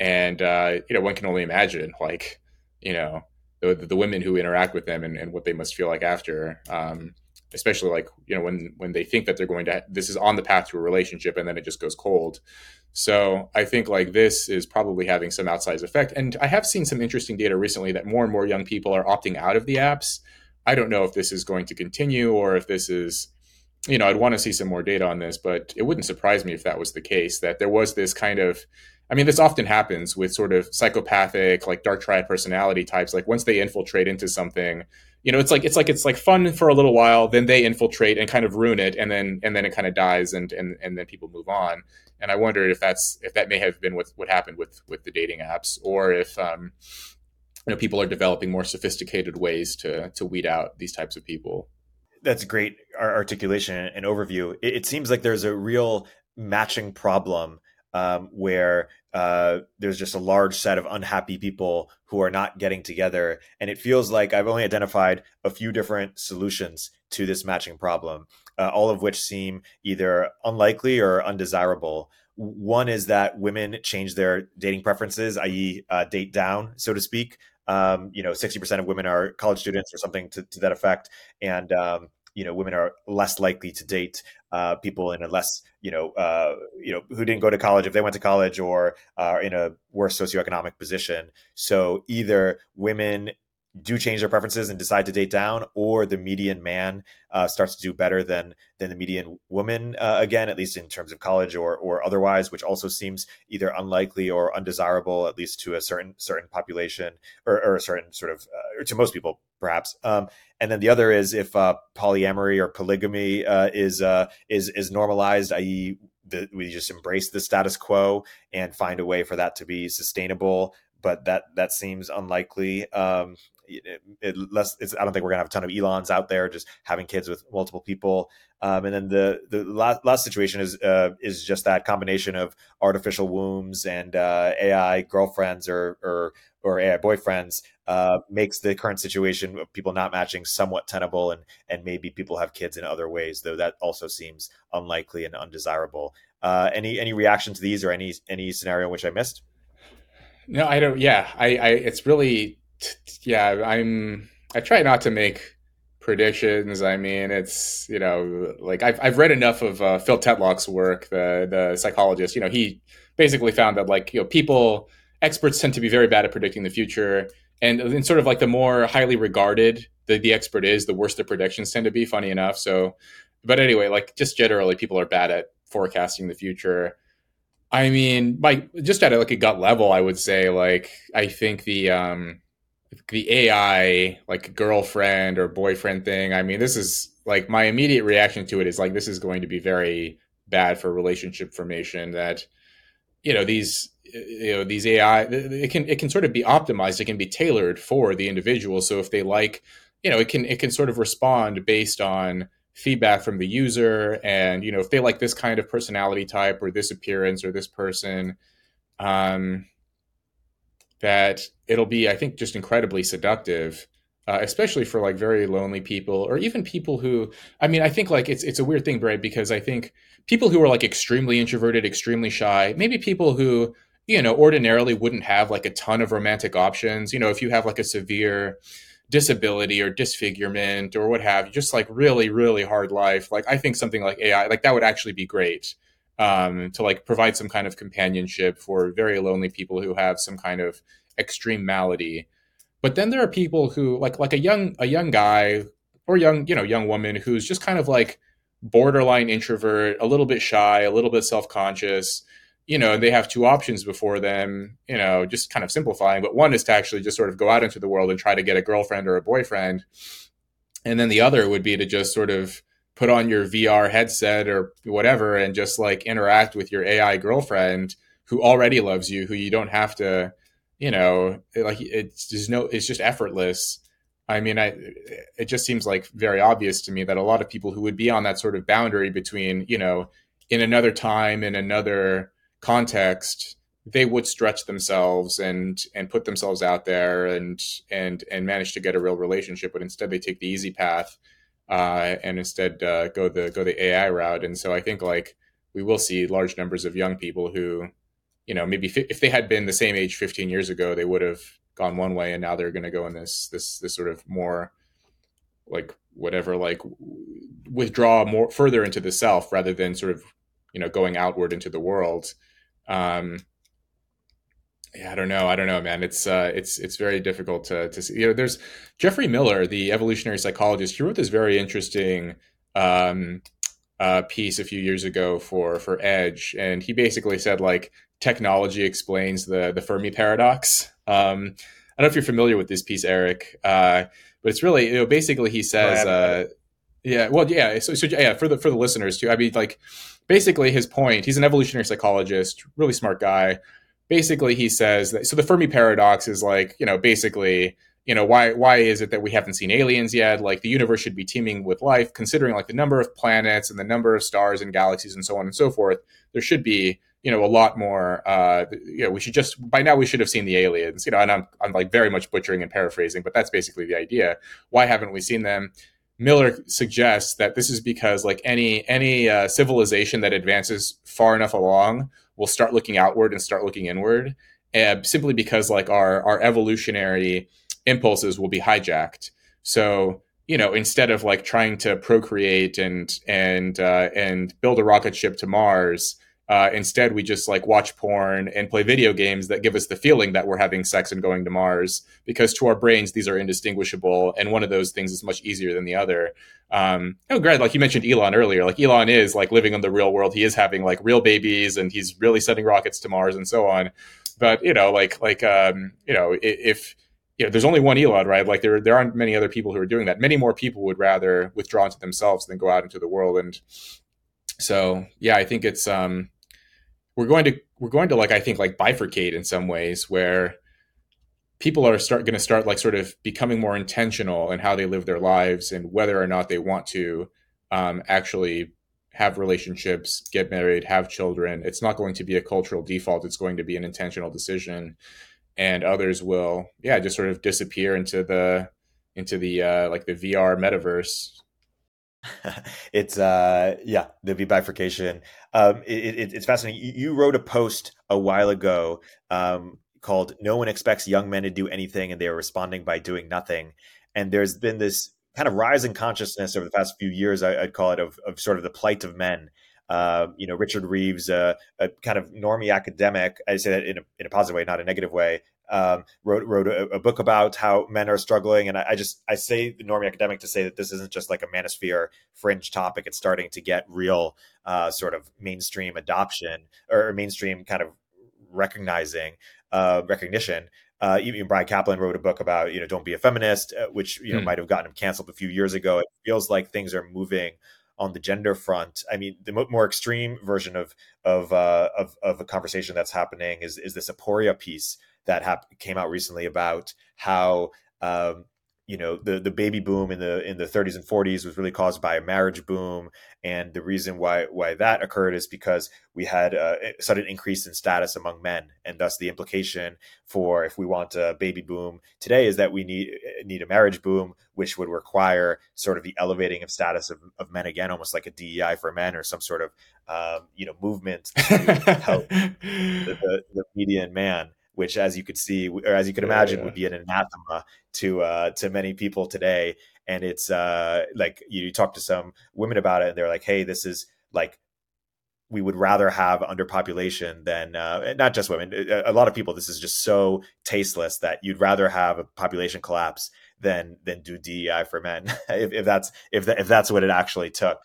S2: And uh, you know one can only imagine like you know the, the women who interact with them and, and what they must feel like after um, especially like you know when when they think that they're going to this is on the path to a relationship and then it just goes cold. So i think like this is probably having some outsized effect. And i have seen some interesting data recently that more and more young people are opting out of the apps. I don't know if this is going to continue or if this is you know i'd want to see some more data on this but it wouldn't surprise me if that was the case that there was this kind of I mean, this often happens with sort of psychopathic, like dark triad personality types. Like once they infiltrate into something, you know, it's like it's like it's like fun for a little while, then they infiltrate and kind of ruin it, and then and then it kind of dies, and and and then people move on. And I wondered if that's if that may have been what what happened with with the dating apps, or if um, you know people are developing more sophisticated ways to to weed out these types of people.
S1: That's great articulation and overview. It, it seems like there's a real matching problem um, where uh, there's just a large set of unhappy people who are not getting together. And it feels like I've only identified a few different solutions to this matching problem, uh, all of which seem either unlikely or undesirable. One is that women change their dating preferences, i.e., uh, date down, so to speak. Um, you know, 60% of women are college students or something to, to that effect. And um, you know women are less likely to date uh, people in a less you know uh, you know who didn't go to college if they went to college or are in a worse socioeconomic position. So either women do change their preferences and decide to date down, or the median man uh, starts to do better than than the median woman uh, again, at least in terms of college or or otherwise, which also seems either unlikely or undesirable, at least to a certain certain population or, or a certain sort of uh, to most people perhaps. Um, and then the other is if uh, polyamory or polygamy uh, is uh, is is normalized, i.e., we just embrace the status quo and find a way for that to be sustainable but that that seems unlikely. Um, it, it less, I don't think we're gonna have a ton of Elons out there just having kids with multiple people. Um, and then the the last, last situation is uh, is just that combination of artificial wombs and uh, AI girlfriends or or or AI boyfriends uh, makes the current situation of people not matching somewhat tenable, and and maybe people have kids in other ways, though that also seems unlikely and undesirable. Uh, any any reaction to these or any any scenario which I missed?
S2: No, I don't. Yeah, I, I it's really yeah, I'm. I try not to make predictions. I mean, it's you know, like I've I've read enough of uh, Phil Tetlock's work, the the psychologist. You know, he basically found that like you know, people experts tend to be very bad at predicting the future, and in sort of like the more highly regarded the the expert is, the worse the predictions tend to be. Funny enough, so. But anyway, like just generally, people are bad at forecasting the future. I mean, like just at a, like a gut level, I would say like I think the um the AI like girlfriend or boyfriend thing. I mean, this is like my immediate reaction to it is like this is going to be very bad for relationship formation. That you know these you know these AI it can it can sort of be optimized. It can be tailored for the individual. So if they like, you know, it can it can sort of respond based on feedback from the user and you know if they like this kind of personality type or this appearance or this person um that it'll be, I think, just incredibly seductive. Uh, especially for like very lonely people or even people who i mean i think like it's it's a weird thing right because i think people who are like extremely introverted extremely shy maybe people who you know ordinarily wouldn't have like a ton of romantic options you know if you have like a severe disability or disfigurement or what have you just like really really hard life like i think something like ai like that would actually be great um, to like provide some kind of companionship for very lonely people who have some kind of extreme malady. But then there are people who like like a young a young guy or young you know young woman who's just kind of like borderline introvert, a little bit shy, a little bit self conscious. You know, they have two options before them. You know, just kind of simplifying, but one is to actually just sort of go out into the world and try to get a girlfriend or a boyfriend, and then the other would be to just sort of put on your VR headset or whatever and just like interact with your AI girlfriend who already loves you, who you don't have to, you know, like it's just no, it's just effortless. I mean, I it just seems like very obvious to me that a lot of people who would be on that sort of boundary between, you know, in another time, in another context, they would stretch themselves and and put themselves out there and and and manage to get a real relationship, but instead they take the easy path uh, and instead uh, go the go the AI route. And so I think like we will see large numbers of young people who, you know, maybe if they had been the same age 15 years ago, they would have gone one way, and now they're going to go in this this this sort of more like whatever like withdraw more further into the self rather than sort of you know going outward into the world um yeah, I don't know. I don't know, man. It's uh, it's it's very difficult to to see. You know, there's Geoffrey Miller, the evolutionary psychologist. He wrote this very interesting um, uh, piece a few years ago for for Edge, and he basically said like technology explains the the Fermi paradox. Um, I don't know if you're familiar with this piece, Erik, uh, but it's really you know basically he says, uh, yeah, well, yeah. So, so yeah, for the for the listeners too. I mean, like basically his point. He's an evolutionary psychologist, really smart guy basically he says that so the Fermi paradox is like, you know, basically, you know, why why is it that we haven't seen aliens yet? Like the universe should be teeming with life, considering like the number of planets and the number of stars and galaxies and so on and so forth. There should be, you know, a lot more uh you know, we should just by now we should have seen the aliens, you know, and I'm I'm like very much butchering and paraphrasing, but that's basically the idea. Why haven't we seen them? Miller suggests that this is because like any any uh, civilization that advances far enough along will start looking outward and start looking inward, uh, simply because like our our evolutionary impulses will be hijacked. So you know, instead of like trying to procreate and and uh, and build a rocket ship to Mars, uh, instead, we just like watch porn and play video games that give us the feeling that we're having sex and going to Mars, because to our brains these are indistinguishable, and one of those things is much easier than the other. Um, oh, Greg, Like you mentioned Elon earlier, like Elon is like living in the real world. He is having like real babies, and he's really sending rockets to Mars and so on. But you know, like like um, you know, if you know, there's only one Elon, right? Like there there aren't many other people who are doing that. Many more people would rather withdraw into themselves than go out into the world. And so, yeah, I think it's um, we're going to we're going to like I think like bifurcate in some ways where people are start going to start like sort of becoming more intentional in how they live their lives and whether or not they want to um, actually have relationships, get married, have children. It's not going to be a cultural default. It's going to be an intentional decision, and others will, yeah, just sort of disappear into the into the uh, like the VR metaverse
S1: it's uh yeah there'll be bifurcation um it, it, it's fascinating. You wrote a post a while ago um called no one expects young men to do anything and they are responding by doing nothing. And there's been this kind of rise in consciousness over the past few years I, would call it of, of sort of the plight of men uh, you know, Richard Reeves, uh, a kind of normie academic, I say that in a, in a positive way, not a negative way, um, wrote wrote a, a, book about how men are struggling, and I, I, just I say the normie academic to say that this isn't just like a manosphere fringe topic; it's starting to get real uh, sort of mainstream adoption or mainstream kind of recognizing uh, recognition. Uh, even Bryan Caplan wrote a book about you know don't be a feminist, uh, which you know hmm. might have gotten him canceled a few years ago. It feels like things are moving on the gender front. I mean, the more extreme version of of uh, of, of a conversation that's happening is is this aporia piece that hap- came out recently about how um, you know the the baby boom in the in the 30s and 40s was really caused by a marriage boom. And the reason why why that occurred is because we had a sudden increase in status among men. And thus the implication for if we want a baby boom today is that we need need a marriage boom which would require sort of the elevating of status of, of men again almost like a DEI for men or some sort of um, you know movement to help the, the, the median man which, as you could see or as you could imagine, yeah, yeah. would be an anathema to uh, to many people today. And it's uh, like you talk to some women about it, and they're like, "Hey, this is like." We would rather have underpopulation than uh, not just women. A lot of people, this is just so tasteless that you'd rather have a population collapse than than do DEI for men. if, if that's if that, if that's what it actually took.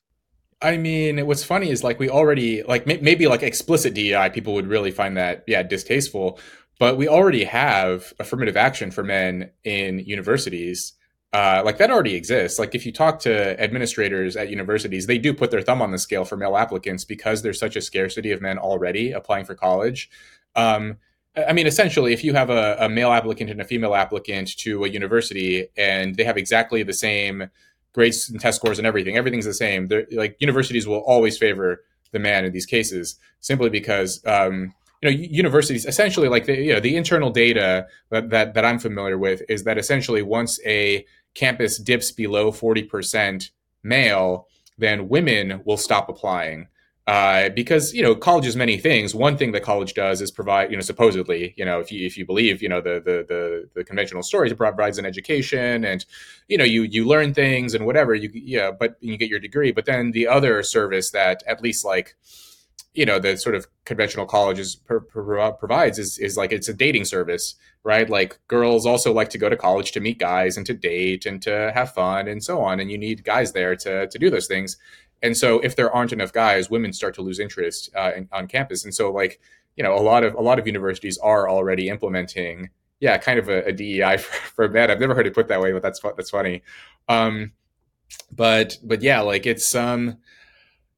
S2: I mean, what's funny is like we already like maybe like explicit DEI people would really find that yeah distasteful, but we already have affirmative action for men in universities. Uh, like that already exists. Like if you talk to administrators at universities, they do put their thumb on the scale for male applicants because there's such a scarcity of men already applying for college. Um, I mean, essentially, if you have a, a, male applicant and a female applicant to a university and they have exactly the same grades and test scores and everything, everything's the same. They're, like universities will always favor the man in these cases simply because um, you know universities essentially like the you know the internal data that, that that I'm familiar with is that essentially once a campus dips below 40% male then women will stop applying uh, because you know college is many things. One thing that college does is provide, you know, supposedly, you know, if you if you believe, you know, the the the, the conventional stories, it provides an education, and you know, you you learn things and whatever. You yeah, but you get your degree. But then the other service that at least like you know the sort of conventional colleges provides is is like it's a dating service right? Like girls also like to go to college to meet guys and to date and to have fun and so on and you need guys there to to do those things. And so if there aren't enough guys women start to lose interest uh, in, on campus. And so like you know a lot of a lot of universities are already implementing yeah kind of a, a dei for, for men. I've never heard it put that way but that's that's funny. Um but but yeah like it's um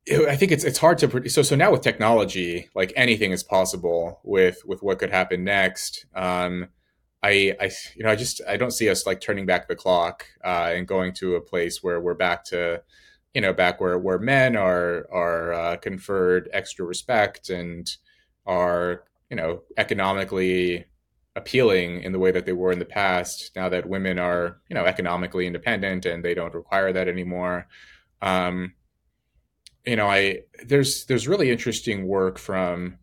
S2: I think it's it's hard to so so now with technology, like anything is possible with with what could happen next. Um, I I you know I just I don't see us like turning back the clock uh, and going to a place where we're back to you know back where where men are are uh, conferred extra respect and are you know economically appealing in the way that they were in the past. Now that women are you know economically independent and they don't require that anymore. Um, you know, I there's there's really interesting work from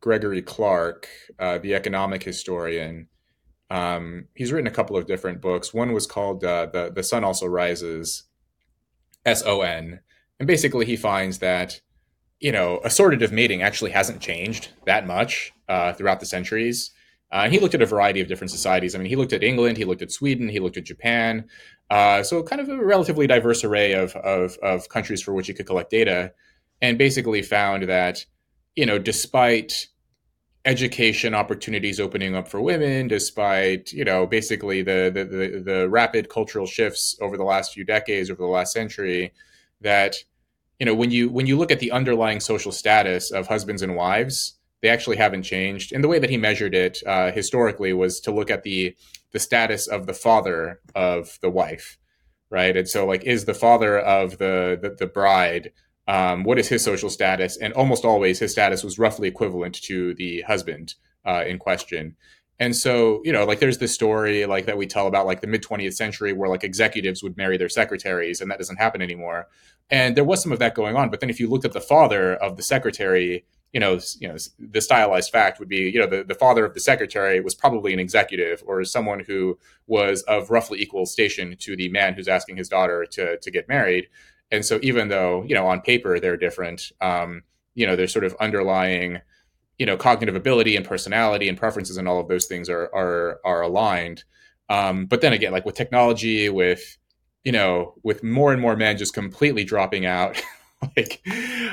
S2: Gregory Clark, uh, the economic historian, Um, he's written a couple of different books. One was called uh, the the Son Also Rises, S O N, and basically he finds that you know assortative mating actually hasn't changed that much uh, throughout the centuries. Uh, and he looked at a variety of different societies. I mean, he looked at England, he looked at Sweden, he looked at Japan. Uh, so kind of a relatively diverse array of, of, of countries for which he could collect data, and basically found that you know despite education opportunities opening up for women, despite you know basically the, the the the, rapid cultural shifts over the last few decades, over the last century, that you know when you when you look at the underlying social status of husbands and wives, they actually haven't changed. And the way that he measured it uh, historically was to look at the the status of the father of the wife, right? And so like, is the father of the the, the bride um, what is his social status? And almost always his status was roughly equivalent to the husband uh, in question. And so, you know, like there's this story like that we tell about like the mid 20th century where like executives would marry their secretaries and that doesn't happen anymore. And there was some of that going on. But then if you looked at the father of the secretary, you know, you know, the stylized fact would be, you know, the, the father of the secretary was probably an executive or someone who was of roughly equal station to the man who's asking his daughter to, to get married. And so even though, you know, on paper they're different, um, you know, there's sort of underlying, you know, cognitive ability and personality and preferences and all of those things are are are aligned. Um, but then again, like with technology, with you know, with more and more men just completely dropping out, like,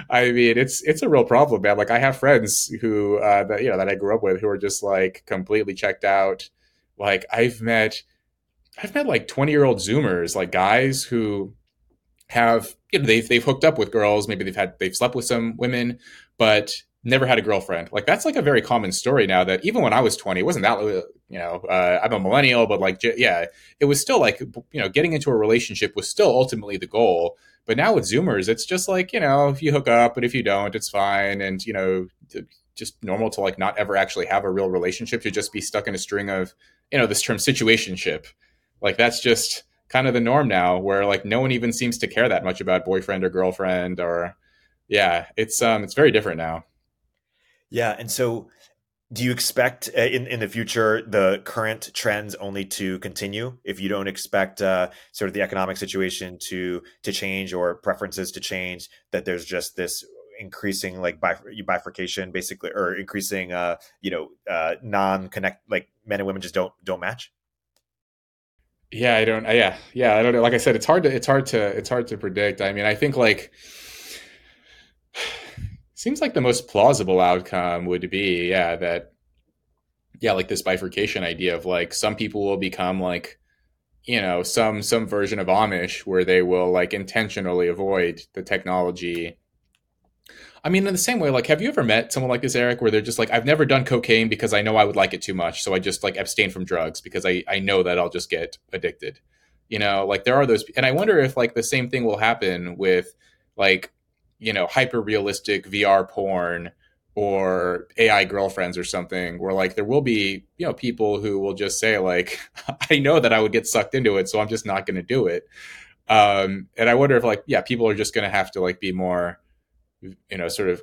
S2: I mean, it's it's a real problem, man. Like I have friends who uh, that you know that I grew up with who are just like completely checked out. Like I've met, I've met like twenty year old Zoomers, like guys who have you know they've they've hooked up with girls maybe they've had they've slept with some women but never had a girlfriend like that's like a very common story now that even when i was 20 it wasn't that you know uh, i'm a millennial but like yeah it was still like you know getting into a relationship was still ultimately the goal but now with zoomers it's just like you know if you hook up but if you don't it's fine. And you know just normal to like not ever actually have a real relationship to just be stuck in a string of you know this term situationship. Like that's just kind of the norm now where like no one even seems to care that much about boyfriend or girlfriend or yeah it's um it's very different now.
S1: Yeah and so do you expect uh, in in the future the current trends only to continue if you don't expect uh, sort of the economic situation to to change or preferences to change that there's just this increasing like bifurcation basically or increasing uh you know uh non-connect like men and women just don't don't match
S2: yeah, I don't. Yeah, yeah, I don't know. Like I said, it's hard to it's hard to it's hard to predict. I mean, I think like seems like the most plausible outcome would be yeah that yeah like this bifurcation idea of like some people will become like you know some some version of amish where they will like intentionally avoid the technology I mean, in the same way, like, have you ever met someone like this, Erik, where they're just like, I've never done cocaine because I know I would like it too much. So I just like abstain from drugs because I, I know that I'll just get addicted. You know, like there are those. And I wonder if like the same thing will happen with like, you know, hyper realistic VR porn or AI girlfriends or something where like there will be, you know, people who will just say like, I know that I would get sucked into it. So I'm just not going to do it. Um, and I wonder if like, yeah, people are just going to have to like be more, you know, sort of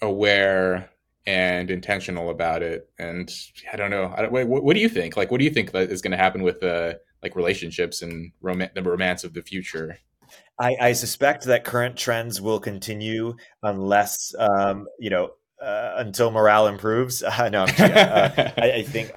S2: aware and intentional about it. And I don't know. I, what, what, do you think? Like, what do you think that is going to happen with the uh, like relationships and rom- the romance of the future?
S1: I, I, suspect that current trends will continue unless, um, you know, uh, until morale improves. Uh, no, uh, I, I, think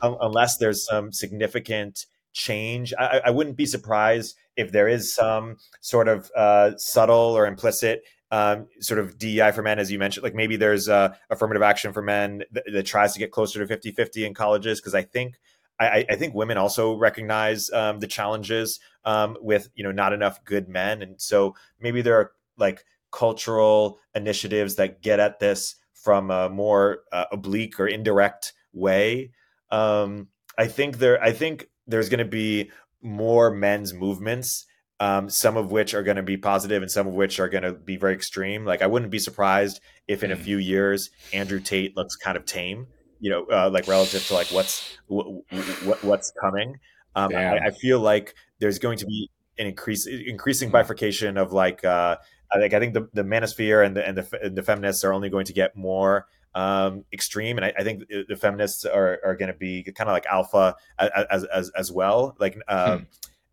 S1: um, unless there's some significant change, I, I, wouldn't be surprised if there is some sort of uh, subtle or implicit um, sort of DEI for men, as you mentioned, like maybe there's uh, affirmative action for men that, that, tries to get closer to 50 50 in colleges. Cause I think, I, I, think women also recognize um, the challenges um, with, you know, not enough good men. And so maybe there are like cultural initiatives that get at this from a more uh, oblique or indirect way. Um, I think there, I think there's going to be more men's movements um, some of which are going to be positive and some of which are going to be very extreme. Like I wouldn't be surprised if in a mm. few years Andrew Tate looks kind of tame, you know, uh, like relative to like what's w- w- what's coming. Um, I, I, feel like there's going to be an increase increasing bifurcation of like uh, I think I think the, the manosphere and the and the, and the feminists are only going to get more um, extreme, and I, I, think the feminists are, are going to be kind of like alpha as, as as well. Like, um, hmm.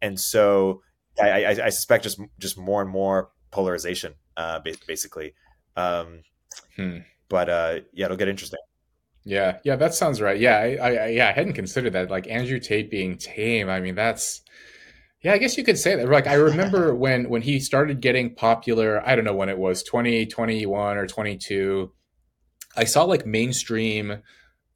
S1: and so I, I, I, suspect just just more and more polarization, uh, basically. Um, hmm. But uh, yeah, it'll get interesting.
S2: Yeah, yeah, that sounds right. Yeah, I, I, yeah, I hadn't considered that. Like Andrew Tate being tame. I mean, that's yeah, I guess you could say that. Like I remember when when he started getting popular. I don't know when it was, twenty twenty one or twenty two. I saw like mainstream,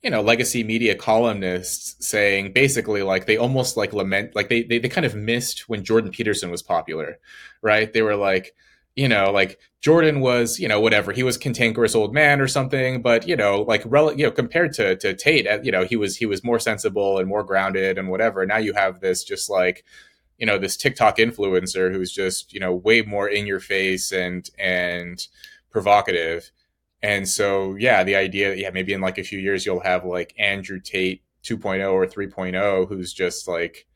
S2: you know, legacy media columnists saying basically like they almost like lament, like they they, they kind of missed when Jordan Peterson was popular, right? They were like you know, like Jordan was, you know, whatever. He was cantankerous old man or something, but you know, like rel- you know, compared to to Tate, uh, you know, he was he was more sensible and more grounded and whatever. Now you have this just like, you know, this TikTok influencer who's just, you know, way more in your face and and provocative. And so, yeah, the idea that yeah, maybe in like a few years you'll have like Andrew Tate 2.0 or 3.0 who's just like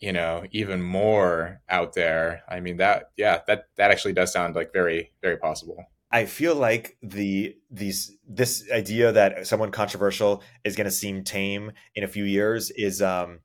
S2: you know even more out there. I mean that yeah that that actually does sound like very very possible.
S1: I feel like the these this idea that someone controversial is going to seem tame in a few years is um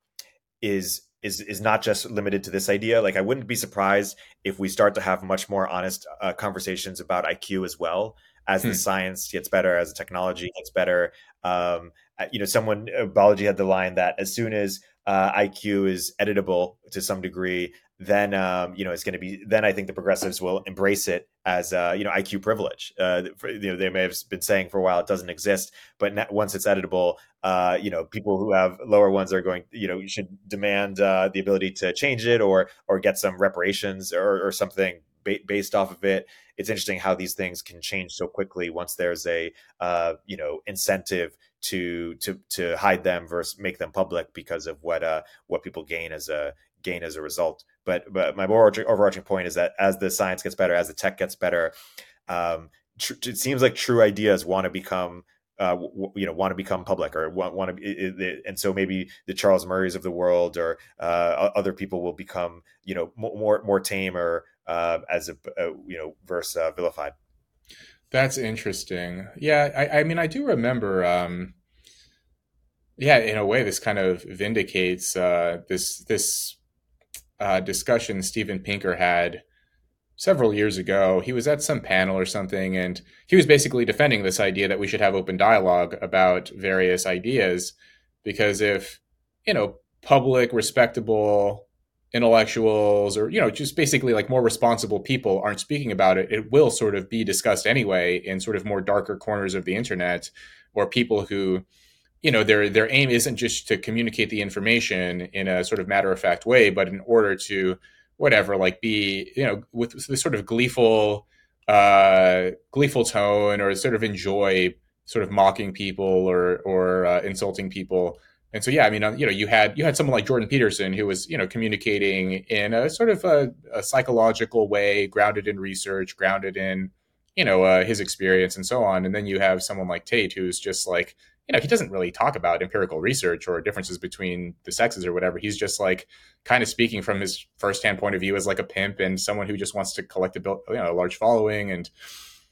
S1: is is is not just limited to this idea. Like i wouldn't be surprised if we start to have much more honest uh, conversations about iq as well as hmm. the science gets better as the technology gets better. Um uh, you know someone uh, Balaji had the line that as soon as uh, IQ is editable to some degree, then um, you know it's going to be. Then I think the progressives will embrace it as uh, you know IQ privilege. Uh, for, you know they may have been saying for a while it doesn't exist, but once it's editable, uh, you know people who have lower ones are going. You know you should demand uh, the ability to change it or or get some reparations or, or something based off of it. It's interesting how these things can change so quickly once there's a uh, you know incentive to to to hide them versus make them public because of what uh what people gain as a gain as a result. But but my more overarching point is that as the science gets better, as the tech gets better, um, tr- it seems like true ideas want to become uh, you know want to become public or want, want to be, and so maybe the Charles Murrays of the world or uh, other people will become you know more more tame or uh, as a uh, you know versus uh, vilified.
S2: That's interesting. Yeah, I, I mean, I do remember. Um, yeah, in a way, this kind of vindicates uh, this this uh, discussion Steven Pinker had several years ago. He was at some panel or something, and he was basically defending this idea that we should have open dialogue about various ideas, because if you know public, respectable intellectuals or you know just basically like more responsible people aren't speaking about it it will sort of be discussed anyway in sort of more darker corners of the internet or people who you know their their aim isn't just to communicate the information in a sort of matter of fact way but in order to whatever like be you know with this sort of gleeful uh gleeful tone or sort of enjoy sort of mocking people or or uh, insulting people and so, yeah, I mean, uh, you know, you had you had someone like Jordan Peterson who was, you know, communicating in a sort of a, a psychological way, grounded in research, grounded in, you know, uh, his experience and so on. And then you have someone like Tate who's just like, you know, he doesn't really talk about empirical research or differences between the sexes or whatever. He's just like kind of speaking from his firsthand point of view as like a pimp and someone who just wants to collect a, you know, a large following. And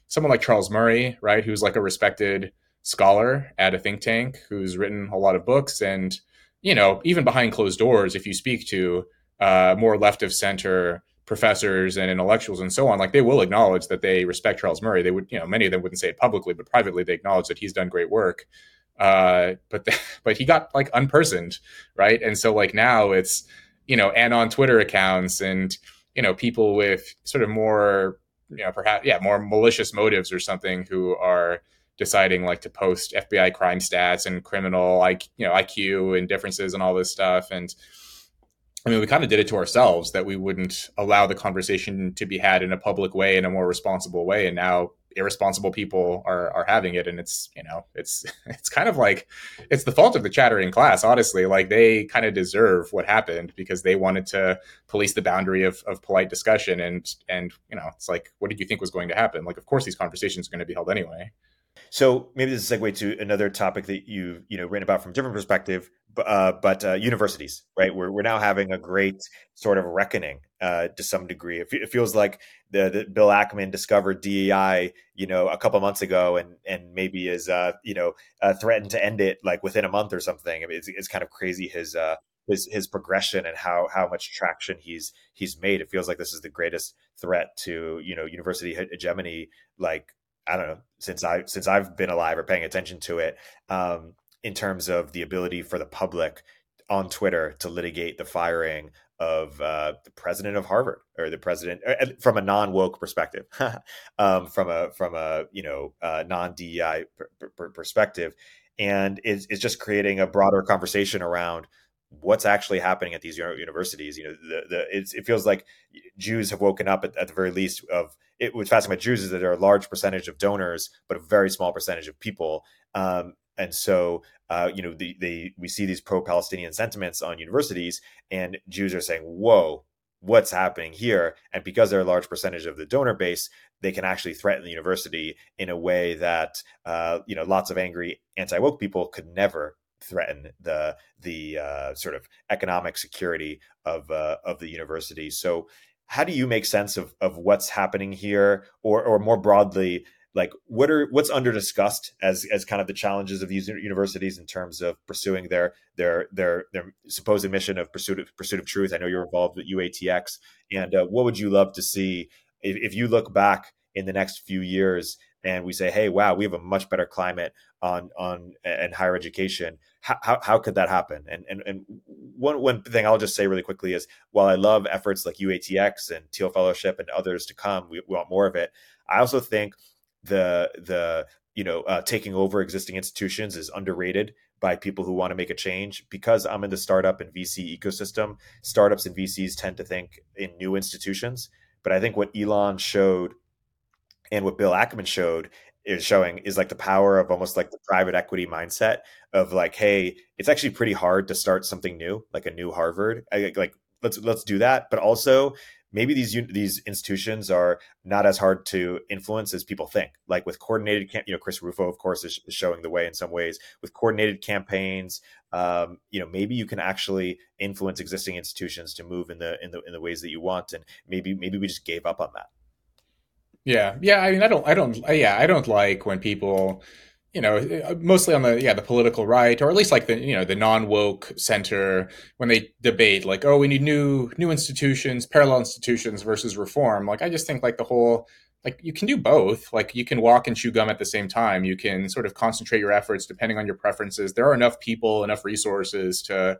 S2: someone like Charles Murray, right, who's like a respected scholar at a think tank who's written a lot of books and you know even behind closed doors if you speak to uh, more left of center professors and intellectuals and so on like they will acknowledge that they respect charles murray. They would you know many of them wouldn't say it publicly but privately they acknowledge that he's done great work. Uh, but the, but he got like unpersoned right? And so like now it's you know and on twitter accounts and you know people with sort of more you know perhaps yeah more malicious motives or something who are deciding like to post FBI crime stats and criminal like you know IQ and differences and all this stuff. And I mean we kind of did it to ourselves that we wouldn't allow the conversation to be had in a public way in a more responsible way. And now irresponsible people are are having it. And it's you know it's it's kind of like it's the fault of the chattering class honestly. Like they kind of deserve what happened because they wanted to police the boundary of, of polite discussion. And and you know it's like what did you think was going to happen? Like of course these conversations are going to be held anyway
S1: so maybe this is a segue to another topic that you've you know written about from a different perspective, uh, but uh, universities, right? We're we're now having a great sort of reckoning uh, to some degree. It, it feels like the, the, Bill Ackman discovered DEI, you know, a couple months ago, and and maybe is uh, you know uh, threatened to end it like within a month or something. I mean, it's, it's kind of crazy his uh, his his progression and how how much traction he's he's made. It feels like this is the greatest threat to you know university hegemony, like I don't know since I since I've been alive or paying attention to it. Um, in terms of the ability for the public on Twitter to litigate the firing of uh, the president of Harvard or the president from a non woke perspective, um, from a from a you know uh, non DEI perspective, and it's, it's just creating a broader conversation around what's actually happening at these universities. You know, the, the it feels like Jews have woken up at, at the very least of it. What's fascinating about Jews is that there are a large percentage of donors, but a very small percentage of people. Um, and so, uh, you know, the, they we see these pro-Palestinian sentiments on universities, and Jews are saying, "Whoa, what's happening here?" And because they're a large percentage of the donor base, they can actually threaten the university in a way that uh, you know lots of angry anti-woke people could never threaten the the uh, sort of economic security of uh, of the university. So, how do you make sense of of what's happening here, or or more broadly? Like what are what's under discussed as as kind of the challenges of these universities in terms of pursuing their their their their supposed mission of pursuit of pursuit of truth. I know you're involved with UATX, and uh, what would you love to see if, if you look back in the next few years and we say, hey, wow, we have a much better climate on on and higher education. How, how, how could that happen? And and and one one thing I'll just say really quickly is, while I love efforts like UATX and Thiel Fellowship and others to come, we, we want more of it. I also think the the you know uh, taking over existing institutions is underrated by people who want to make a change because i'm in the startup and vc ecosystem startups and vcs tend to think in new institutions but i think what elon showed and what Bill Ackman showed is showing is like the power of almost like the private equity mindset of like, hey, it's actually pretty hard to start something new, like a new Harvard. Like let's let's do that, but also maybe these these institutions are not as hard to influence as people think. Like with coordinated, you know, Chris Rufo, of course, is showing the way in some ways with coordinated campaigns. Um, you know, maybe you can actually influence existing institutions to move in the in the in the ways that you want, and maybe maybe we just gave up on that.
S2: Yeah, yeah. I mean, I don't, I don't, yeah, I don't like when people, you know, uh, mostly on the yeah the political right, or at least like the you know the non woke center when they debate like, oh, we need new new institutions, parallel institutions versus reform. Like, I just think like the whole like you can do both. Like you can walk and chew gum at the same time. You can sort of concentrate your efforts depending on your preferences. There are enough people, enough resources to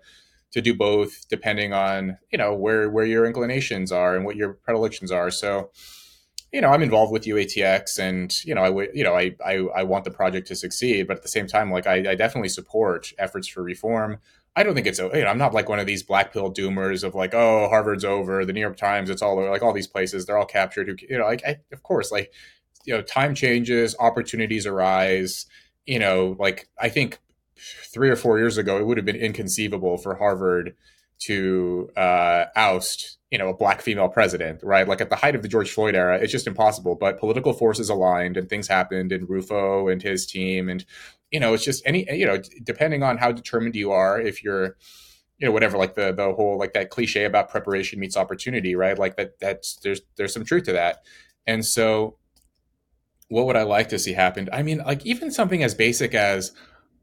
S2: to do both depending on you know where where your inclinations are and what your predilections are. So you know, I'm involved with UATX, and you know, I would, you know, I, I, I want the project to succeed, but at the same time, like, I, I definitely support efforts for reform. I don't think it's, you know, I'm not like one of these black pill doomers of like, oh, Harvard's over, the New York Times, it's all like all these places, they're all captured. Who, you know, like, I, of course, like, you know, time changes, opportunities arise. You know, like, I think three or four years ago, it would have been inconceivable for Harvard to uh, oust you know a black female president right? Like at the height of the george floyd era it's just impossible but political forces aligned and things happened and rufo and his team and you know it's just any you know depending on how determined you are if you're you know whatever like the the whole like that cliche about preparation meets opportunity right? Like that that's there's there's some truth to that. And so what would i like to see happen? I mean like even something as basic as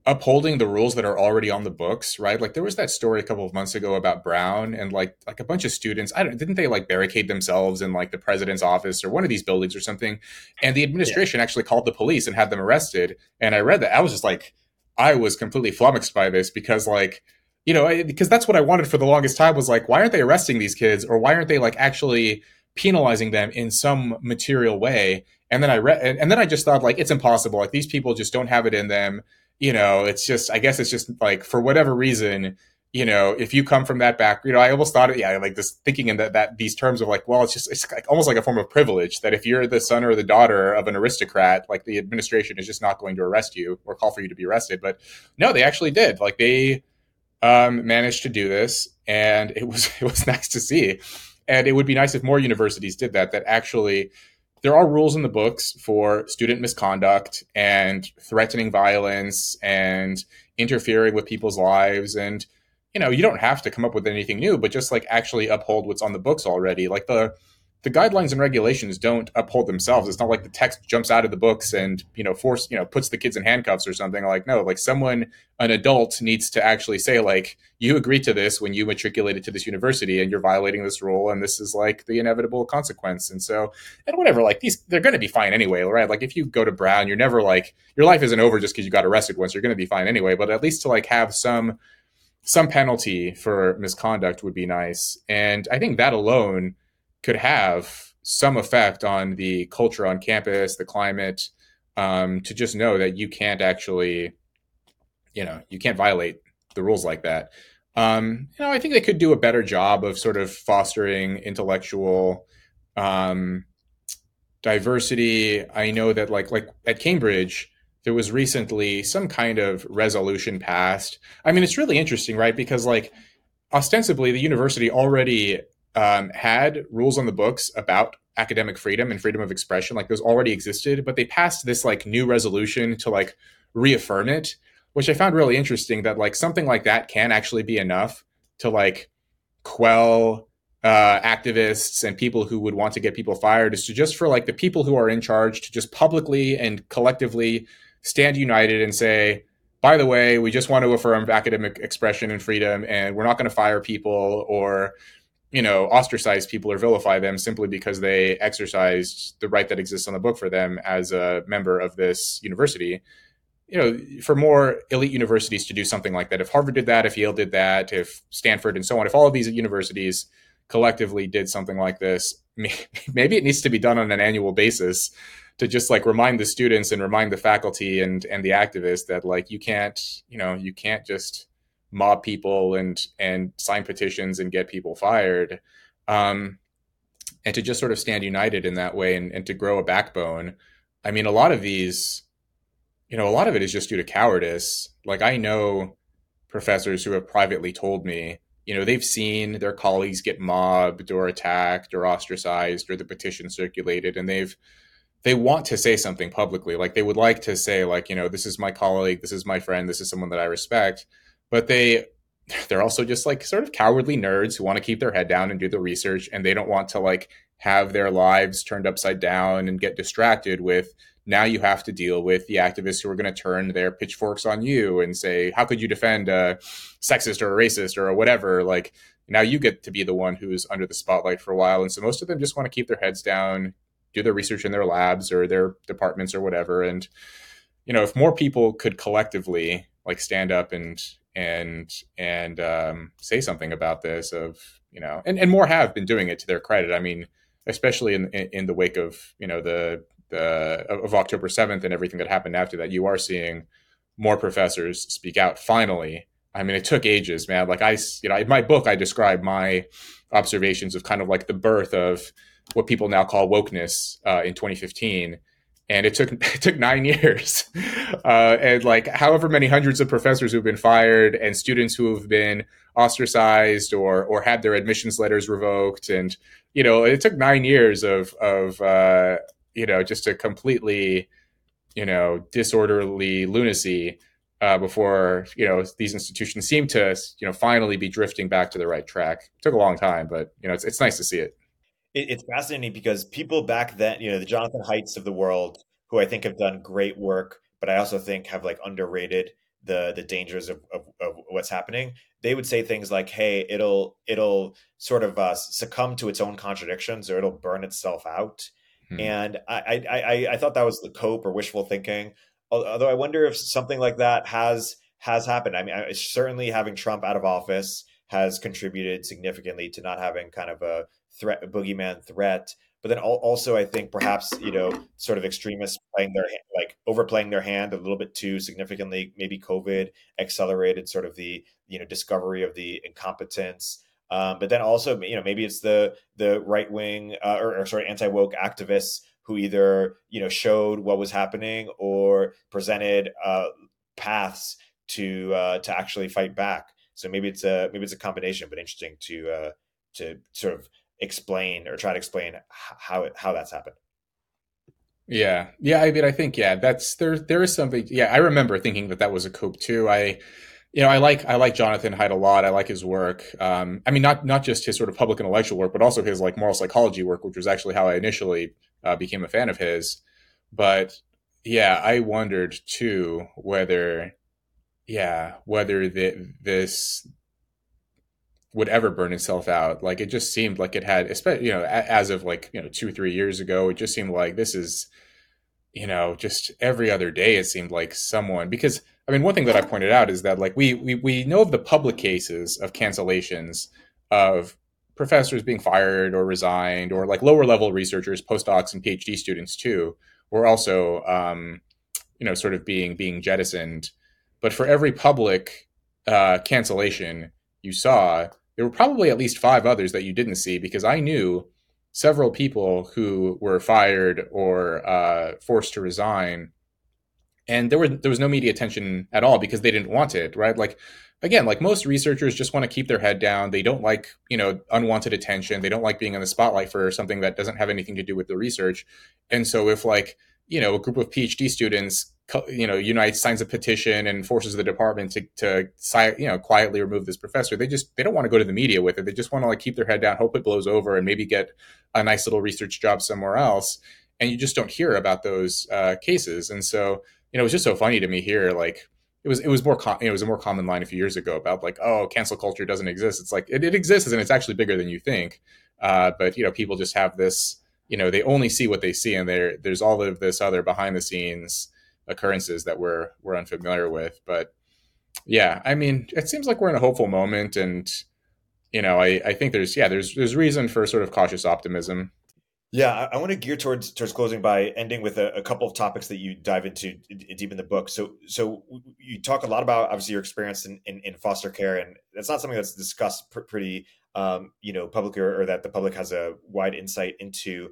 S2: upholding the rules that are already on the books, right? Like there was that story a couple of months ago about Brown and like like a bunch of students. I don't didn't they like barricade themselves in like the president's office or one of these buildings or something, and the administration yeah. actually called the police and had them arrested. And I read that I was just like, I was completely flummoxed by this because like. You know, I, because that's what I wanted for the longest time was like, why aren't they arresting these kids, or why aren't they like actually penalizing them in some material way? And then I read, and then I just thought like, it's impossible. Like these people just don't have it in them you know, it's just, I guess it's just like for whatever reason, you know, if you come from that back, you know, I almost thought, it, yeah, like this thinking in that, that these terms of like, well, it's just, it's like almost like a form of privilege that if you're the son or the daughter of an aristocrat, like the administration is just not going to arrest you or call for you to be arrested. But no, they actually did. Like they um, managed to do this, and it was it was nice to see. And it would be nice if more universities did that. That actually there are rules in the books for student misconduct and threatening violence and interfering with people's lives and you know, you don't have to come up with anything new, but just like actually uphold what's on the books already. Like the the guidelines and regulations don't uphold themselves. It's not like the text jumps out of the books and you know force you know puts the kids in handcuffs or something. Like no, like someone an adult needs to actually say like you agreed to this when you matriculated to this university and you're violating this rule and this is like the inevitable consequence. And so and whatever like these they're going to be fine anyway, right? Like if you go to Brown, you're never like your life isn't over just because you got arrested once. You're going to be fine anyway. But at least to like have some some penalty for misconduct would be nice. And I think that alone could have some effect on the culture on campus, the climate, um, to just know that you can't actually, you know, you can't violate the rules like that. Um, you know, I think they could do a better job of sort of fostering intellectual um, diversity. I know that like like at Cambridge, there was recently some kind of resolution passed. I mean, it's really interesting, right? Because like ostensibly the university already um, had rules on the books about academic freedom and freedom of expression like those already existed but they passed this like new resolution to like reaffirm it which i found really interesting that like something like that can actually be enough to like quell uh, activists and people who would want to get people fired is to just for like the people who are in charge to just publicly and collectively stand united and say by the way we just want to affirm academic expression and freedom and we're not going to fire people or you know, ostracize people or vilify them simply because they exercised the right that exists on the book for them as a member of this university. You know, for more elite universities to do something like that, if Harvard did that, if Yale did that, if Stanford and so on, if all of these universities collectively did something like this, maybe it needs to be done on an annual basis to just like remind the students and remind the faculty and and the activists that like you can't, you know, you can't just mob people and and sign petitions and get people fired um, and to just sort of stand united in that way and, and to grow a backbone i mean a lot of these you know a lot of it is just due to cowardice. Like i know professors who have privately told me you know they've seen their colleagues get mobbed or attacked or ostracized or the petition circulated and they've they want to say something publicly. Like they would like to say like you know this is my colleague this is my friend this is someone that i respect but they they're also just like sort of cowardly nerds who want to keep their head down and do the research and they don't want to like have their lives turned upside down and get distracted with now you have to deal with the activists who are going to turn their pitchforks on you and say how could you defend a sexist or a racist or a whatever like now you get to be the one who's under the spotlight for a while and so most of them just want to keep their heads down do their research in their labs or their departments or whatever and you know if more people could collectively like stand up and and and um, say something about this of you know and, and more have been doing it to their credit. I mean especially in in the wake of you know the the of october 7th and everything that happened after that you are seeing more professors speak out finally. I mean it took ages man. Like i you know in my book i describe my observations of kind of like the birth of what people now call wokeness uh, in 2015 and it took it took nine years, uh, and like however many hundreds of professors who've been fired and students who have been ostracized or or had their admissions letters revoked, and you know it took nine years of of uh, you know just a completely you know disorderly lunacy uh, before you know these institutions seem to you know finally be drifting back to the right track. It took a long time, but you know it's it's nice to see it
S1: it's fascinating because people back then, you know, the Jonathan Haidts of the world, who I think have done great work, but I also think have like underrated the the dangers of, of, of what's happening. They would say things like, "Hey, it'll it'll sort of uh, succumb to its own contradictions, or it'll burn itself out." Hmm. And I, I I I thought that was the cope or wishful thinking. Although I wonder if something like that has has happened. I mean, certainly having Trump out of office has contributed significantly to not having kind of a threat, boogeyman threat. But then also, I think perhaps you know, sort of extremists playing their like overplaying their hand a little bit too significantly. Maybe COVID accelerated sort of the you know discovery of the incompetence. Um, but then also, you know, maybe it's the the right wing uh, or, or sorry, anti woke activists who either you know showed what was happening or presented uh, paths to uh, to actually fight back. So maybe it's a maybe it's a combination, but interesting to uh, to sort of explain or try to explain how it, how that's happened.
S2: Yeah, yeah. I mean, I think yeah, that's there. There is something. Yeah, I remember thinking that that was a cope too. I you know, I like I like Jonathan Haidt a lot. I like his work. Um, I mean, not not just his sort of public intellectual work, but also his like moral psychology work, which was actually how I initially uh, became a fan of his. But yeah, I wondered too whether, yeah, whether the, this would ever burn itself out. Like it just seemed like it had, especially you know, as of like you know two or three years ago, it just seemed like this is, you know, just every other day it seemed like someone because I mean, one thing that I pointed out is that like we we we know of the public cases of cancellations of professors being fired or resigned, or like lower level researchers, postdocs, and PhD students too, were also um, you know sort of being being jettisoned. But for every public uh, cancellation you saw, there were probably at least five others that you didn't see because I knew several people who were fired or uh, forced to resign. And there were there was no media attention at all because they didn't want it right? Like again like most researchers just want to keep their head down. They don't like you know unwanted attention. They don't like being in the spotlight for something that doesn't have anything to do with the research. And so if like you know a group of phd students you know unite signs a petition and forces the department to to you know quietly remove this professor they just they don't want to go to the media with it they just want to like keep their head down hope it blows over and maybe get a nice little research job somewhere else and you just don't hear about those uh, cases and so you know, it was just so funny to me here. Like it was, it was more, com- it was a more common line a few years ago about like, oh, cancel culture doesn't exist. It's like it, it exists and it's actually bigger than you think. Uh, but you know, people just have this, you know, they only see what they see, and there, there's all of this other behind the scenes occurrences that we're we're unfamiliar with. But yeah, I mean, it seems like we're in a hopeful moment, and you know, I, I think there's yeah, there's there's reason for sort of cautious optimism.
S1: Yeah, I, I, want to gear towards towards closing by ending with a, a, couple of topics that you dive into deep in the book. So, so you talk a lot about obviously your experience in, in, in foster care, and that's not something that's discussed pr- pretty, um, you know, publicly or, or that the public has a wide insight into.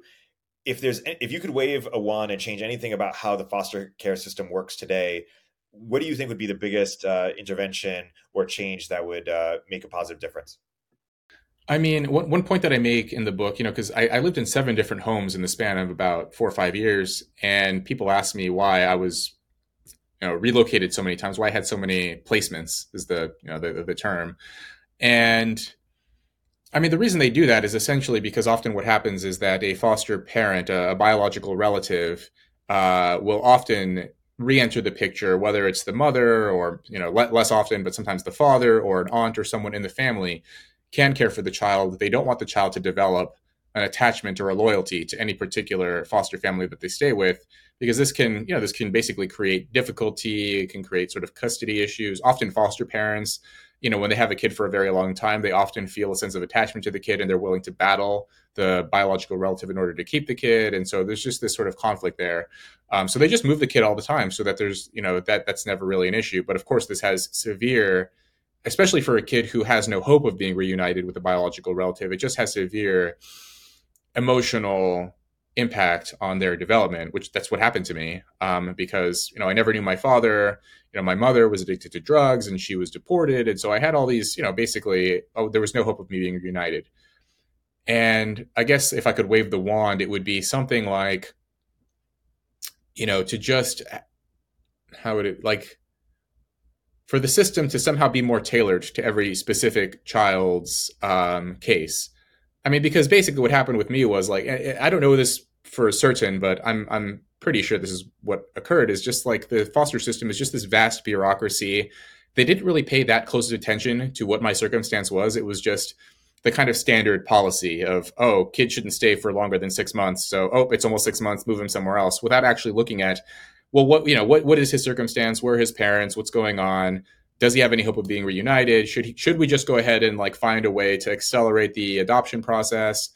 S1: If there's if you could wave a wand and change anything about how the foster care system works today, what do you think would be the biggest uh, intervention or change that would uh, make a positive difference?
S2: I mean, one, one point that I make in the book, you know, because I, I, lived in seven different homes in the span of about four or five years, and people ask me why I was, you know, relocated so many times, why I had so many placements is the you know the the term, and I mean the reason they do that is essentially because often what happens is that a foster parent, a, a biological relative, uh, will often re-enter the picture, whether it's the mother or you know less often, but sometimes the father or an aunt or someone in the family can care for the child. They don't want the child to develop an attachment or a loyalty to any particular foster family that they stay with because this can you know this can basically create difficulty it can create sort of custody issues often foster parents you know when they have a kid for a very long time they often feel a sense of attachment to the kid and they're willing to battle the biological relative in order to keep the kid. And so there's just this sort of conflict there. Um, so they just move the kid all the time so that there's you know that that's never really an issue. But of course this has severe especially for a kid who has no hope of being reunited with a biological relative, it just has severe emotional impact on their development, which that's what happened to me. Um, because, you know, I never knew my father, you know, my mother was addicted to drugs and she was deported. And so I had all these, you know, basically, oh, there was no hope of me being reunited. And I guess if I could wave the wand, it would be something like, you know, to just, how would it, like, for the system to somehow be more tailored to every specific child's um, case. I mean, because basically what happened with me was like I don't know this for certain, but I'm I'm pretty sure this is what occurred. Is just like the foster system is just this vast bureaucracy. They didn't really pay that close attention to what my circumstance was. It was just the kind of standard policy of oh, kids shouldn't stay for longer than six months. So oh, it's almost six months, move him somewhere else, without actually looking at well, what you know, what what is his circumstance? Where are his parents? What's going on? Does he have any hope of being reunited? Should he, should we just go ahead and like find a way to accelerate the adoption process?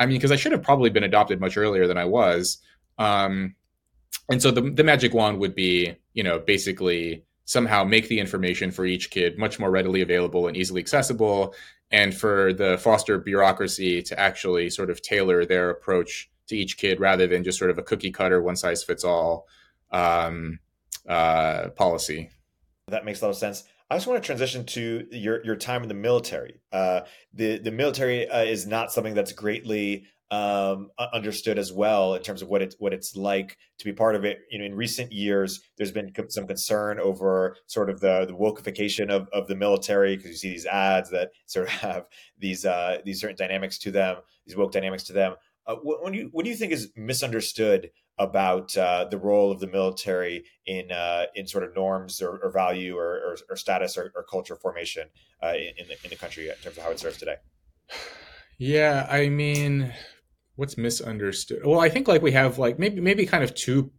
S2: I mean, because I should have probably been adopted much earlier than I was. Um, and so the the magic wand would be, you know, basically somehow make the information for each kid much more readily available and easily accessible, and for the foster bureaucracy to actually sort of tailor their approach to each kid rather than just sort of a cookie cutter, one size fits all um, uh, policy.
S1: That makes a lot of sense. I just want to transition to your your time in the military. Uh, the the military uh, is not something that's greatly um, understood as well in terms of what it's what it's like to be part of it. You know, in recent years, there's been some concern over sort of the, the wokeification of, of the military because you see these ads that sort of have these uh, these certain dynamics to them, these woke dynamics to them. Uh, what, what, do you what do you think is misunderstood about uh, the role of the military in uh, in sort of norms or, or value or, or, or status or, culture formation uh, in, the, in the country in terms of how it serves today?
S2: Yeah, I mean, what's misunderstood? Well, I think like we have like maybe maybe kind of two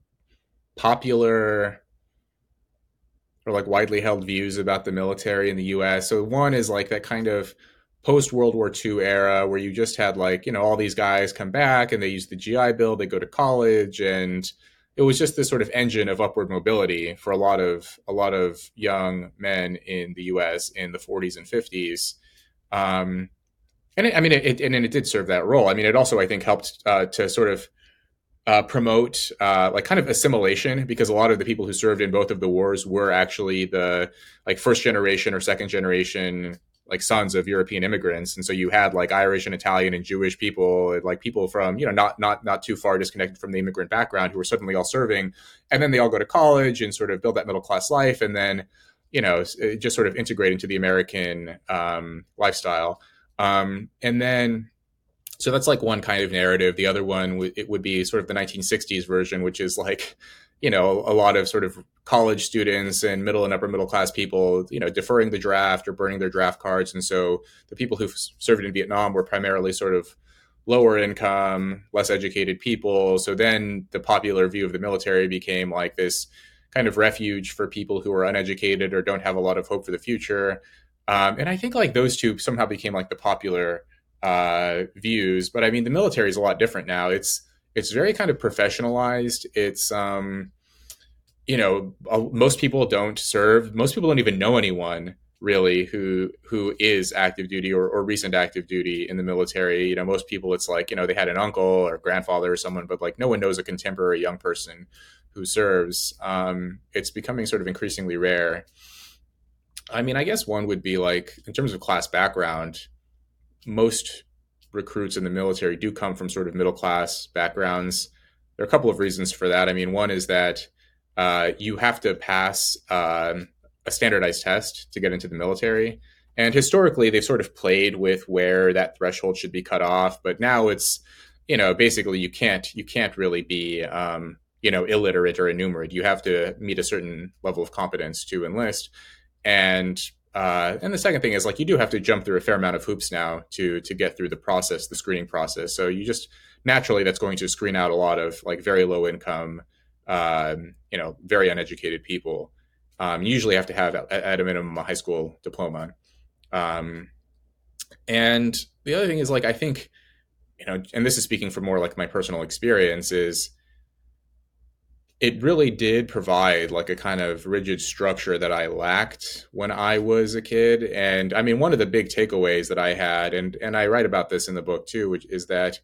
S2: popular or like widely held views about the military in the US. So one is like that kind of post World War II era where you just had like, you know, all these guys come back and they use the GI Bill, they go to college and it was just this sort of engine of upward mobility for a lot of a lot of young men in the US in the 40s and 50s. Um, and it, I mean, it, it, and it did serve that role. I mean, it also I think helped uh, to sort of uh, promote uh, like kind of assimilation because a lot of the people who served in both of the wars were actually the like first generation or second generation like sons of European immigrants, and so you had like Irish and Italian and Jewish people, like people from you know not not not too far disconnected from the immigrant background who were suddenly all serving, and then they all go to college and sort of build that middle class life, and then you know just sort of integrate into the American um, lifestyle. Um, and then, so that's like one kind of narrative. The other one it would be sort of the 1960s version, which is like, you know, a lot of sort of college students and middle and upper middle class people, you know, deferring the draft or burning their draft cards. And so the people who served in Vietnam were primarily sort of lower income, less educated people. So then the popular view of the military became like this kind of refuge for people who are uneducated or don't have a lot of hope for the future. Um, and I think like those two somehow became like the popular uh, views. But I mean, the military is a lot different now. It's it's very kind of professionalized. It's um, you know, most people don't serve. Most people don't even know anyone really who who is active duty or, or recent active duty in the military. You know, most people it's like you know they had an uncle or grandfather or someone, but like no one knows a contemporary young person who serves. Um, it's becoming sort of increasingly rare. I mean, I guess one would be like, in terms of class background, most recruits in the military do come from sort of middle class backgrounds. There are a couple of reasons for that. I mean, one is that uh, you have to pass um, a standardized test to get into the military. And historically, they've sort of played with where that threshold should be cut off. But now it's, you know, basically you can't you can't really be, um, you know, illiterate or enumerate. You have to meet a certain level of competence to enlist and uh, and the second thing is like you do have to jump through a fair amount of hoops now to to get through the process, the screening process. So you just naturally that's going to screen out a lot of like very low income, um, you know, very uneducated people. Um, usually have to have at, at, a minimum a high school diploma. Um, and the other thing is like I think, you know, and this is speaking from more like my personal experience is it really did provide like a kind of rigid structure that I lacked when I was a kid. And I mean, one of the big takeaways that I had, and and I write about this in the book too, which is that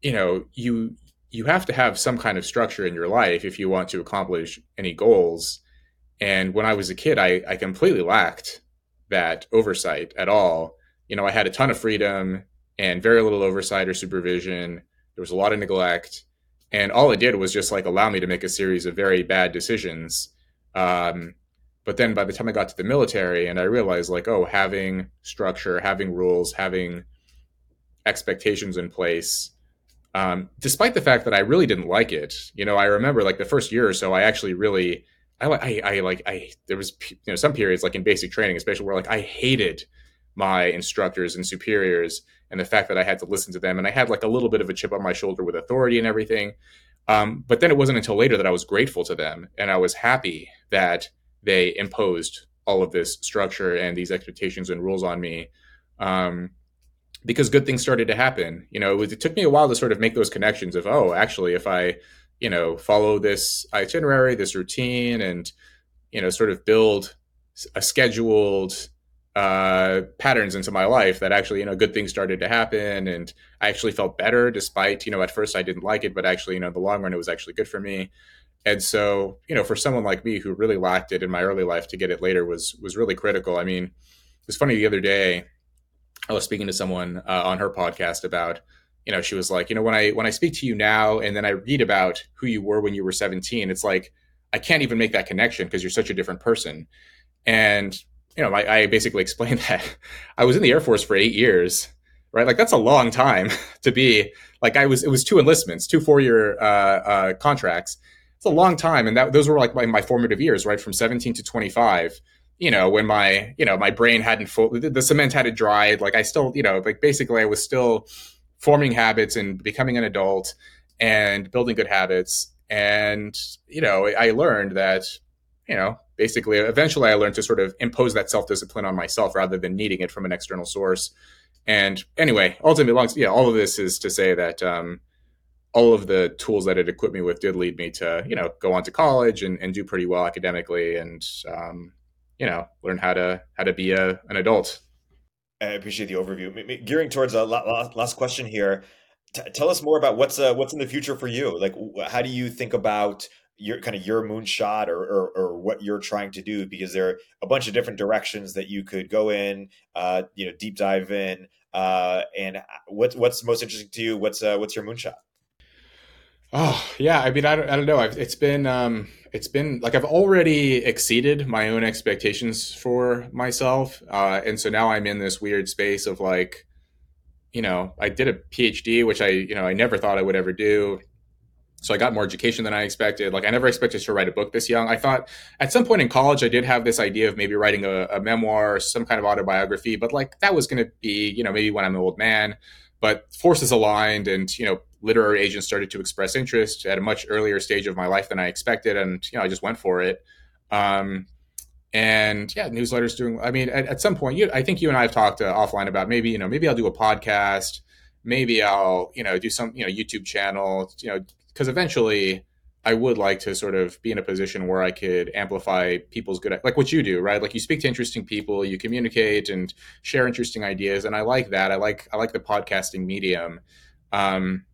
S2: you know you you have to have some kind of structure in your life if you want to accomplish any goals. And when I was a kid, I, I completely lacked that oversight at all. You know, I had a ton of freedom and very little oversight or supervision. There was a lot of neglect and all it did was just like allow me to make a series of very bad decisions um, but then by the time i got to the military and i realized like oh having structure having rules having expectations in place um, despite the fact that i really didn't like it you know i remember like the first year or so i actually really i, I, I like i there was you know some periods like in basic training especially where like i hated my instructors and superiors and the fact that I had to listen to them. And I had like a little bit of a chip on my shoulder with authority and everything. Um, but then it wasn't until later that I was grateful to them and I was happy that they imposed all of this structure and these expectations and rules on me. Um, because good things started to happen. You know, it, was, it took me a while to sort of make those connections of, oh, actually, if I, you know, follow this itinerary, this routine, and, you know, sort of build a scheduled, uh, patterns into my life that actually, you know, good things started to happen. And I actually felt better despite, you know, at first I didn't like it, but actually, you know, the long run, it was actually good for me. And so, you know, for someone like me who really lacked it in my early life to get it later was, was really critical. I mean, it was funny the other day, I was speaking to someone uh, on her podcast about, you know, she was like, you know, when I when I speak to you now and then I read about who you were when you were 17, it's like I can't even make that connection because you're such a different person. And you know, I, I basically explained that I was in the Air Force for eight years, right? Like that's a long time to be like I was. It was two enlistments, two four year uh, uh, contracts. It's a long time, and that those were like my, my formative years, right, from 17 to 25 you know when my you know my brain hadn't full the cement hadn't dried like i still you know like basically i was still forming habits and becoming an adult and building good habits. And, you know, I learned that, you know, basically eventually I learned to sort of impose that self discipline on myself rather than needing it from an external source. And anyway, ultimately, long, yeah, all of this is to say that um, all of the tools that it equipped me with did lead me to, you know, go on to college and, and do pretty well academically and, um, you know, learn how to how to be a, an adult
S1: I appreciate the overview. Gearing towards a last question here, T- tell us more about what's uh, what's in the future for you. Like, how do you think about your kind of your moonshot or, or, or what you're trying to do? Because there are a bunch of different directions that you could go in. Uh, you know, deep dive in. Uh, and what's what's most interesting to you? What's uh, what's your moonshot?
S2: Oh yeah, I mean, I don't, I don't know. I've, it's been, um, it's been like I've already exceeded my own expectations for myself, uh, and so now I'm in this weird space of like, you know, I did a PhD, which I, you know, I never thought I would ever do. So I got more education than I expected. Like I never expected to write a book this young. I thought at some point in college I did have this idea of maybe writing a, a memoir, some kind of autobiography, but like that was going to be, you know, maybe when I'm an old man. But forces aligned, and you know, literary agents started to express interest at a much earlier stage of my life than I expected, and you know I just went for it. Um, and yeah, newsletters doing. I mean, at, at some point, you, I think you and I have talked uh, offline about maybe you know maybe I'll do a podcast, maybe I'll you know do some you know YouTube channel, you know, because eventually I would like to sort of be in a position where I could amplify people's good, like what you do, right? Like you speak to interesting people, you communicate and share interesting ideas, and I like that. I like I like the podcasting medium. Um,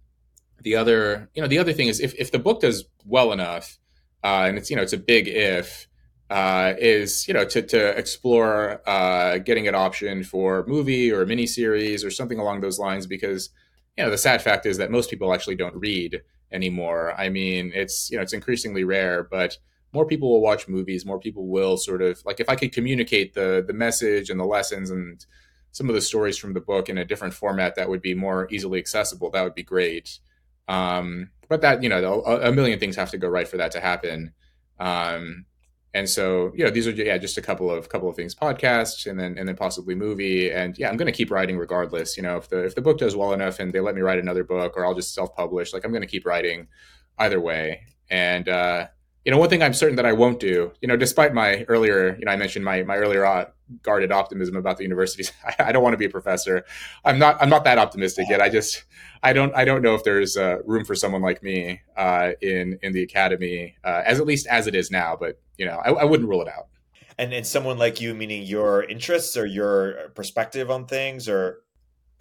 S2: the other you know the other thing is if, if the book does well enough uh, and it's you know it's a big if uh, is you know to, to explore uh, getting it optioned for movie or mini series or something along those lines because you know the sad fact is that most people actually don't read anymore. I mean it's you know it's increasingly rare but more people will watch movies. More people will sort of like if i could communicate the the message and the lessons and some of the stories from the book in a different format that would be more easily accessible. That would be great um, but that you know, a, million things have to go right for that to happen. Um, and so you know, these are yeah, just a couple of couple of things: podcasts, and then and then possibly movie. And yeah, I'm going to keep writing regardless. You know, if the if the book does well enough and they let me write another book, or I'll just self publish, like I'm going to keep writing either way. And uh, you know, one thing I'm certain that I won't do, you know, despite my earlier, you know, I mentioned my my earlier uh, guarded optimism about the universities. I, I, don't want to be a professor. I'm not. I'm not that optimistic yet. I just. I don't. I don't know if there's uh, room for someone like me uh, in in the academy, uh, as at least as it is now. But you know, I, I wouldn't rule it out.
S1: And and someone like you, meaning your interests or your perspective on things, or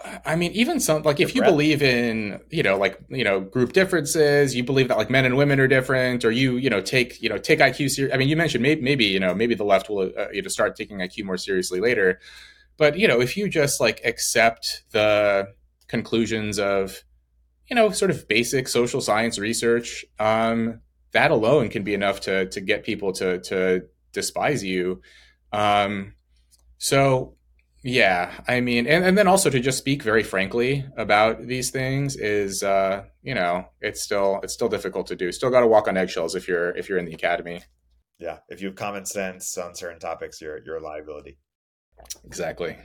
S2: I mean, even some like if you believe in you know like you know group differences, you believe that like men and women are different, or you you know take you know take IQ serious. I mean, you mentioned maybe maybe you know maybe the left will uh, you know start taking IQ more seriously later, but you know if you just like accept the conclusions of you know sort of basic social science research, um, that alone can be enough to to get people to to despise you. Um, so yeah, I mean, and, and then also to just speak very frankly about these things is, uh, you know, it's still it's still difficult to do. Still got to walk on eggshells if you're if you're in the academy.
S1: Yeah, if you have common sense on certain topics, you're you're a liability.
S2: Exactly.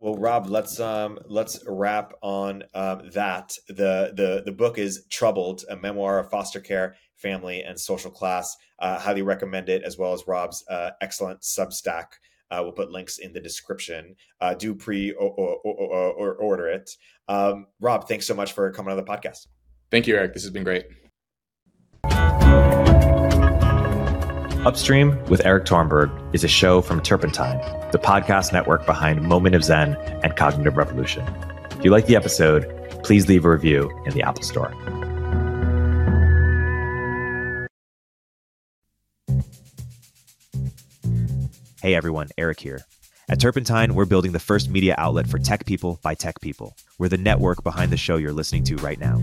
S1: Well, Rob, let's um let's wrap on um, that. The the the book is Troubled, a memoir of foster care, family, and social class. Uh, highly recommend it, as well as Rob's uh, excellent Substack. Uh, we'll put links in the description. Uh, do pre or, or, or, or order it. Um, Rob, thanks so much for coming on the podcast.
S2: Thank you, Erik. This has been great.
S3: Upstream with Erik Torenberg is a show from Turpentine, the podcast network behind Moment of Zen and Cognitive Revolution. If you like the episode, please leave a review in the Apple Store. Hey everyone, Erik here.
S1: At Turpentine, we're building the first media outlet for tech people by tech people. We're the network behind the show you're listening to right now.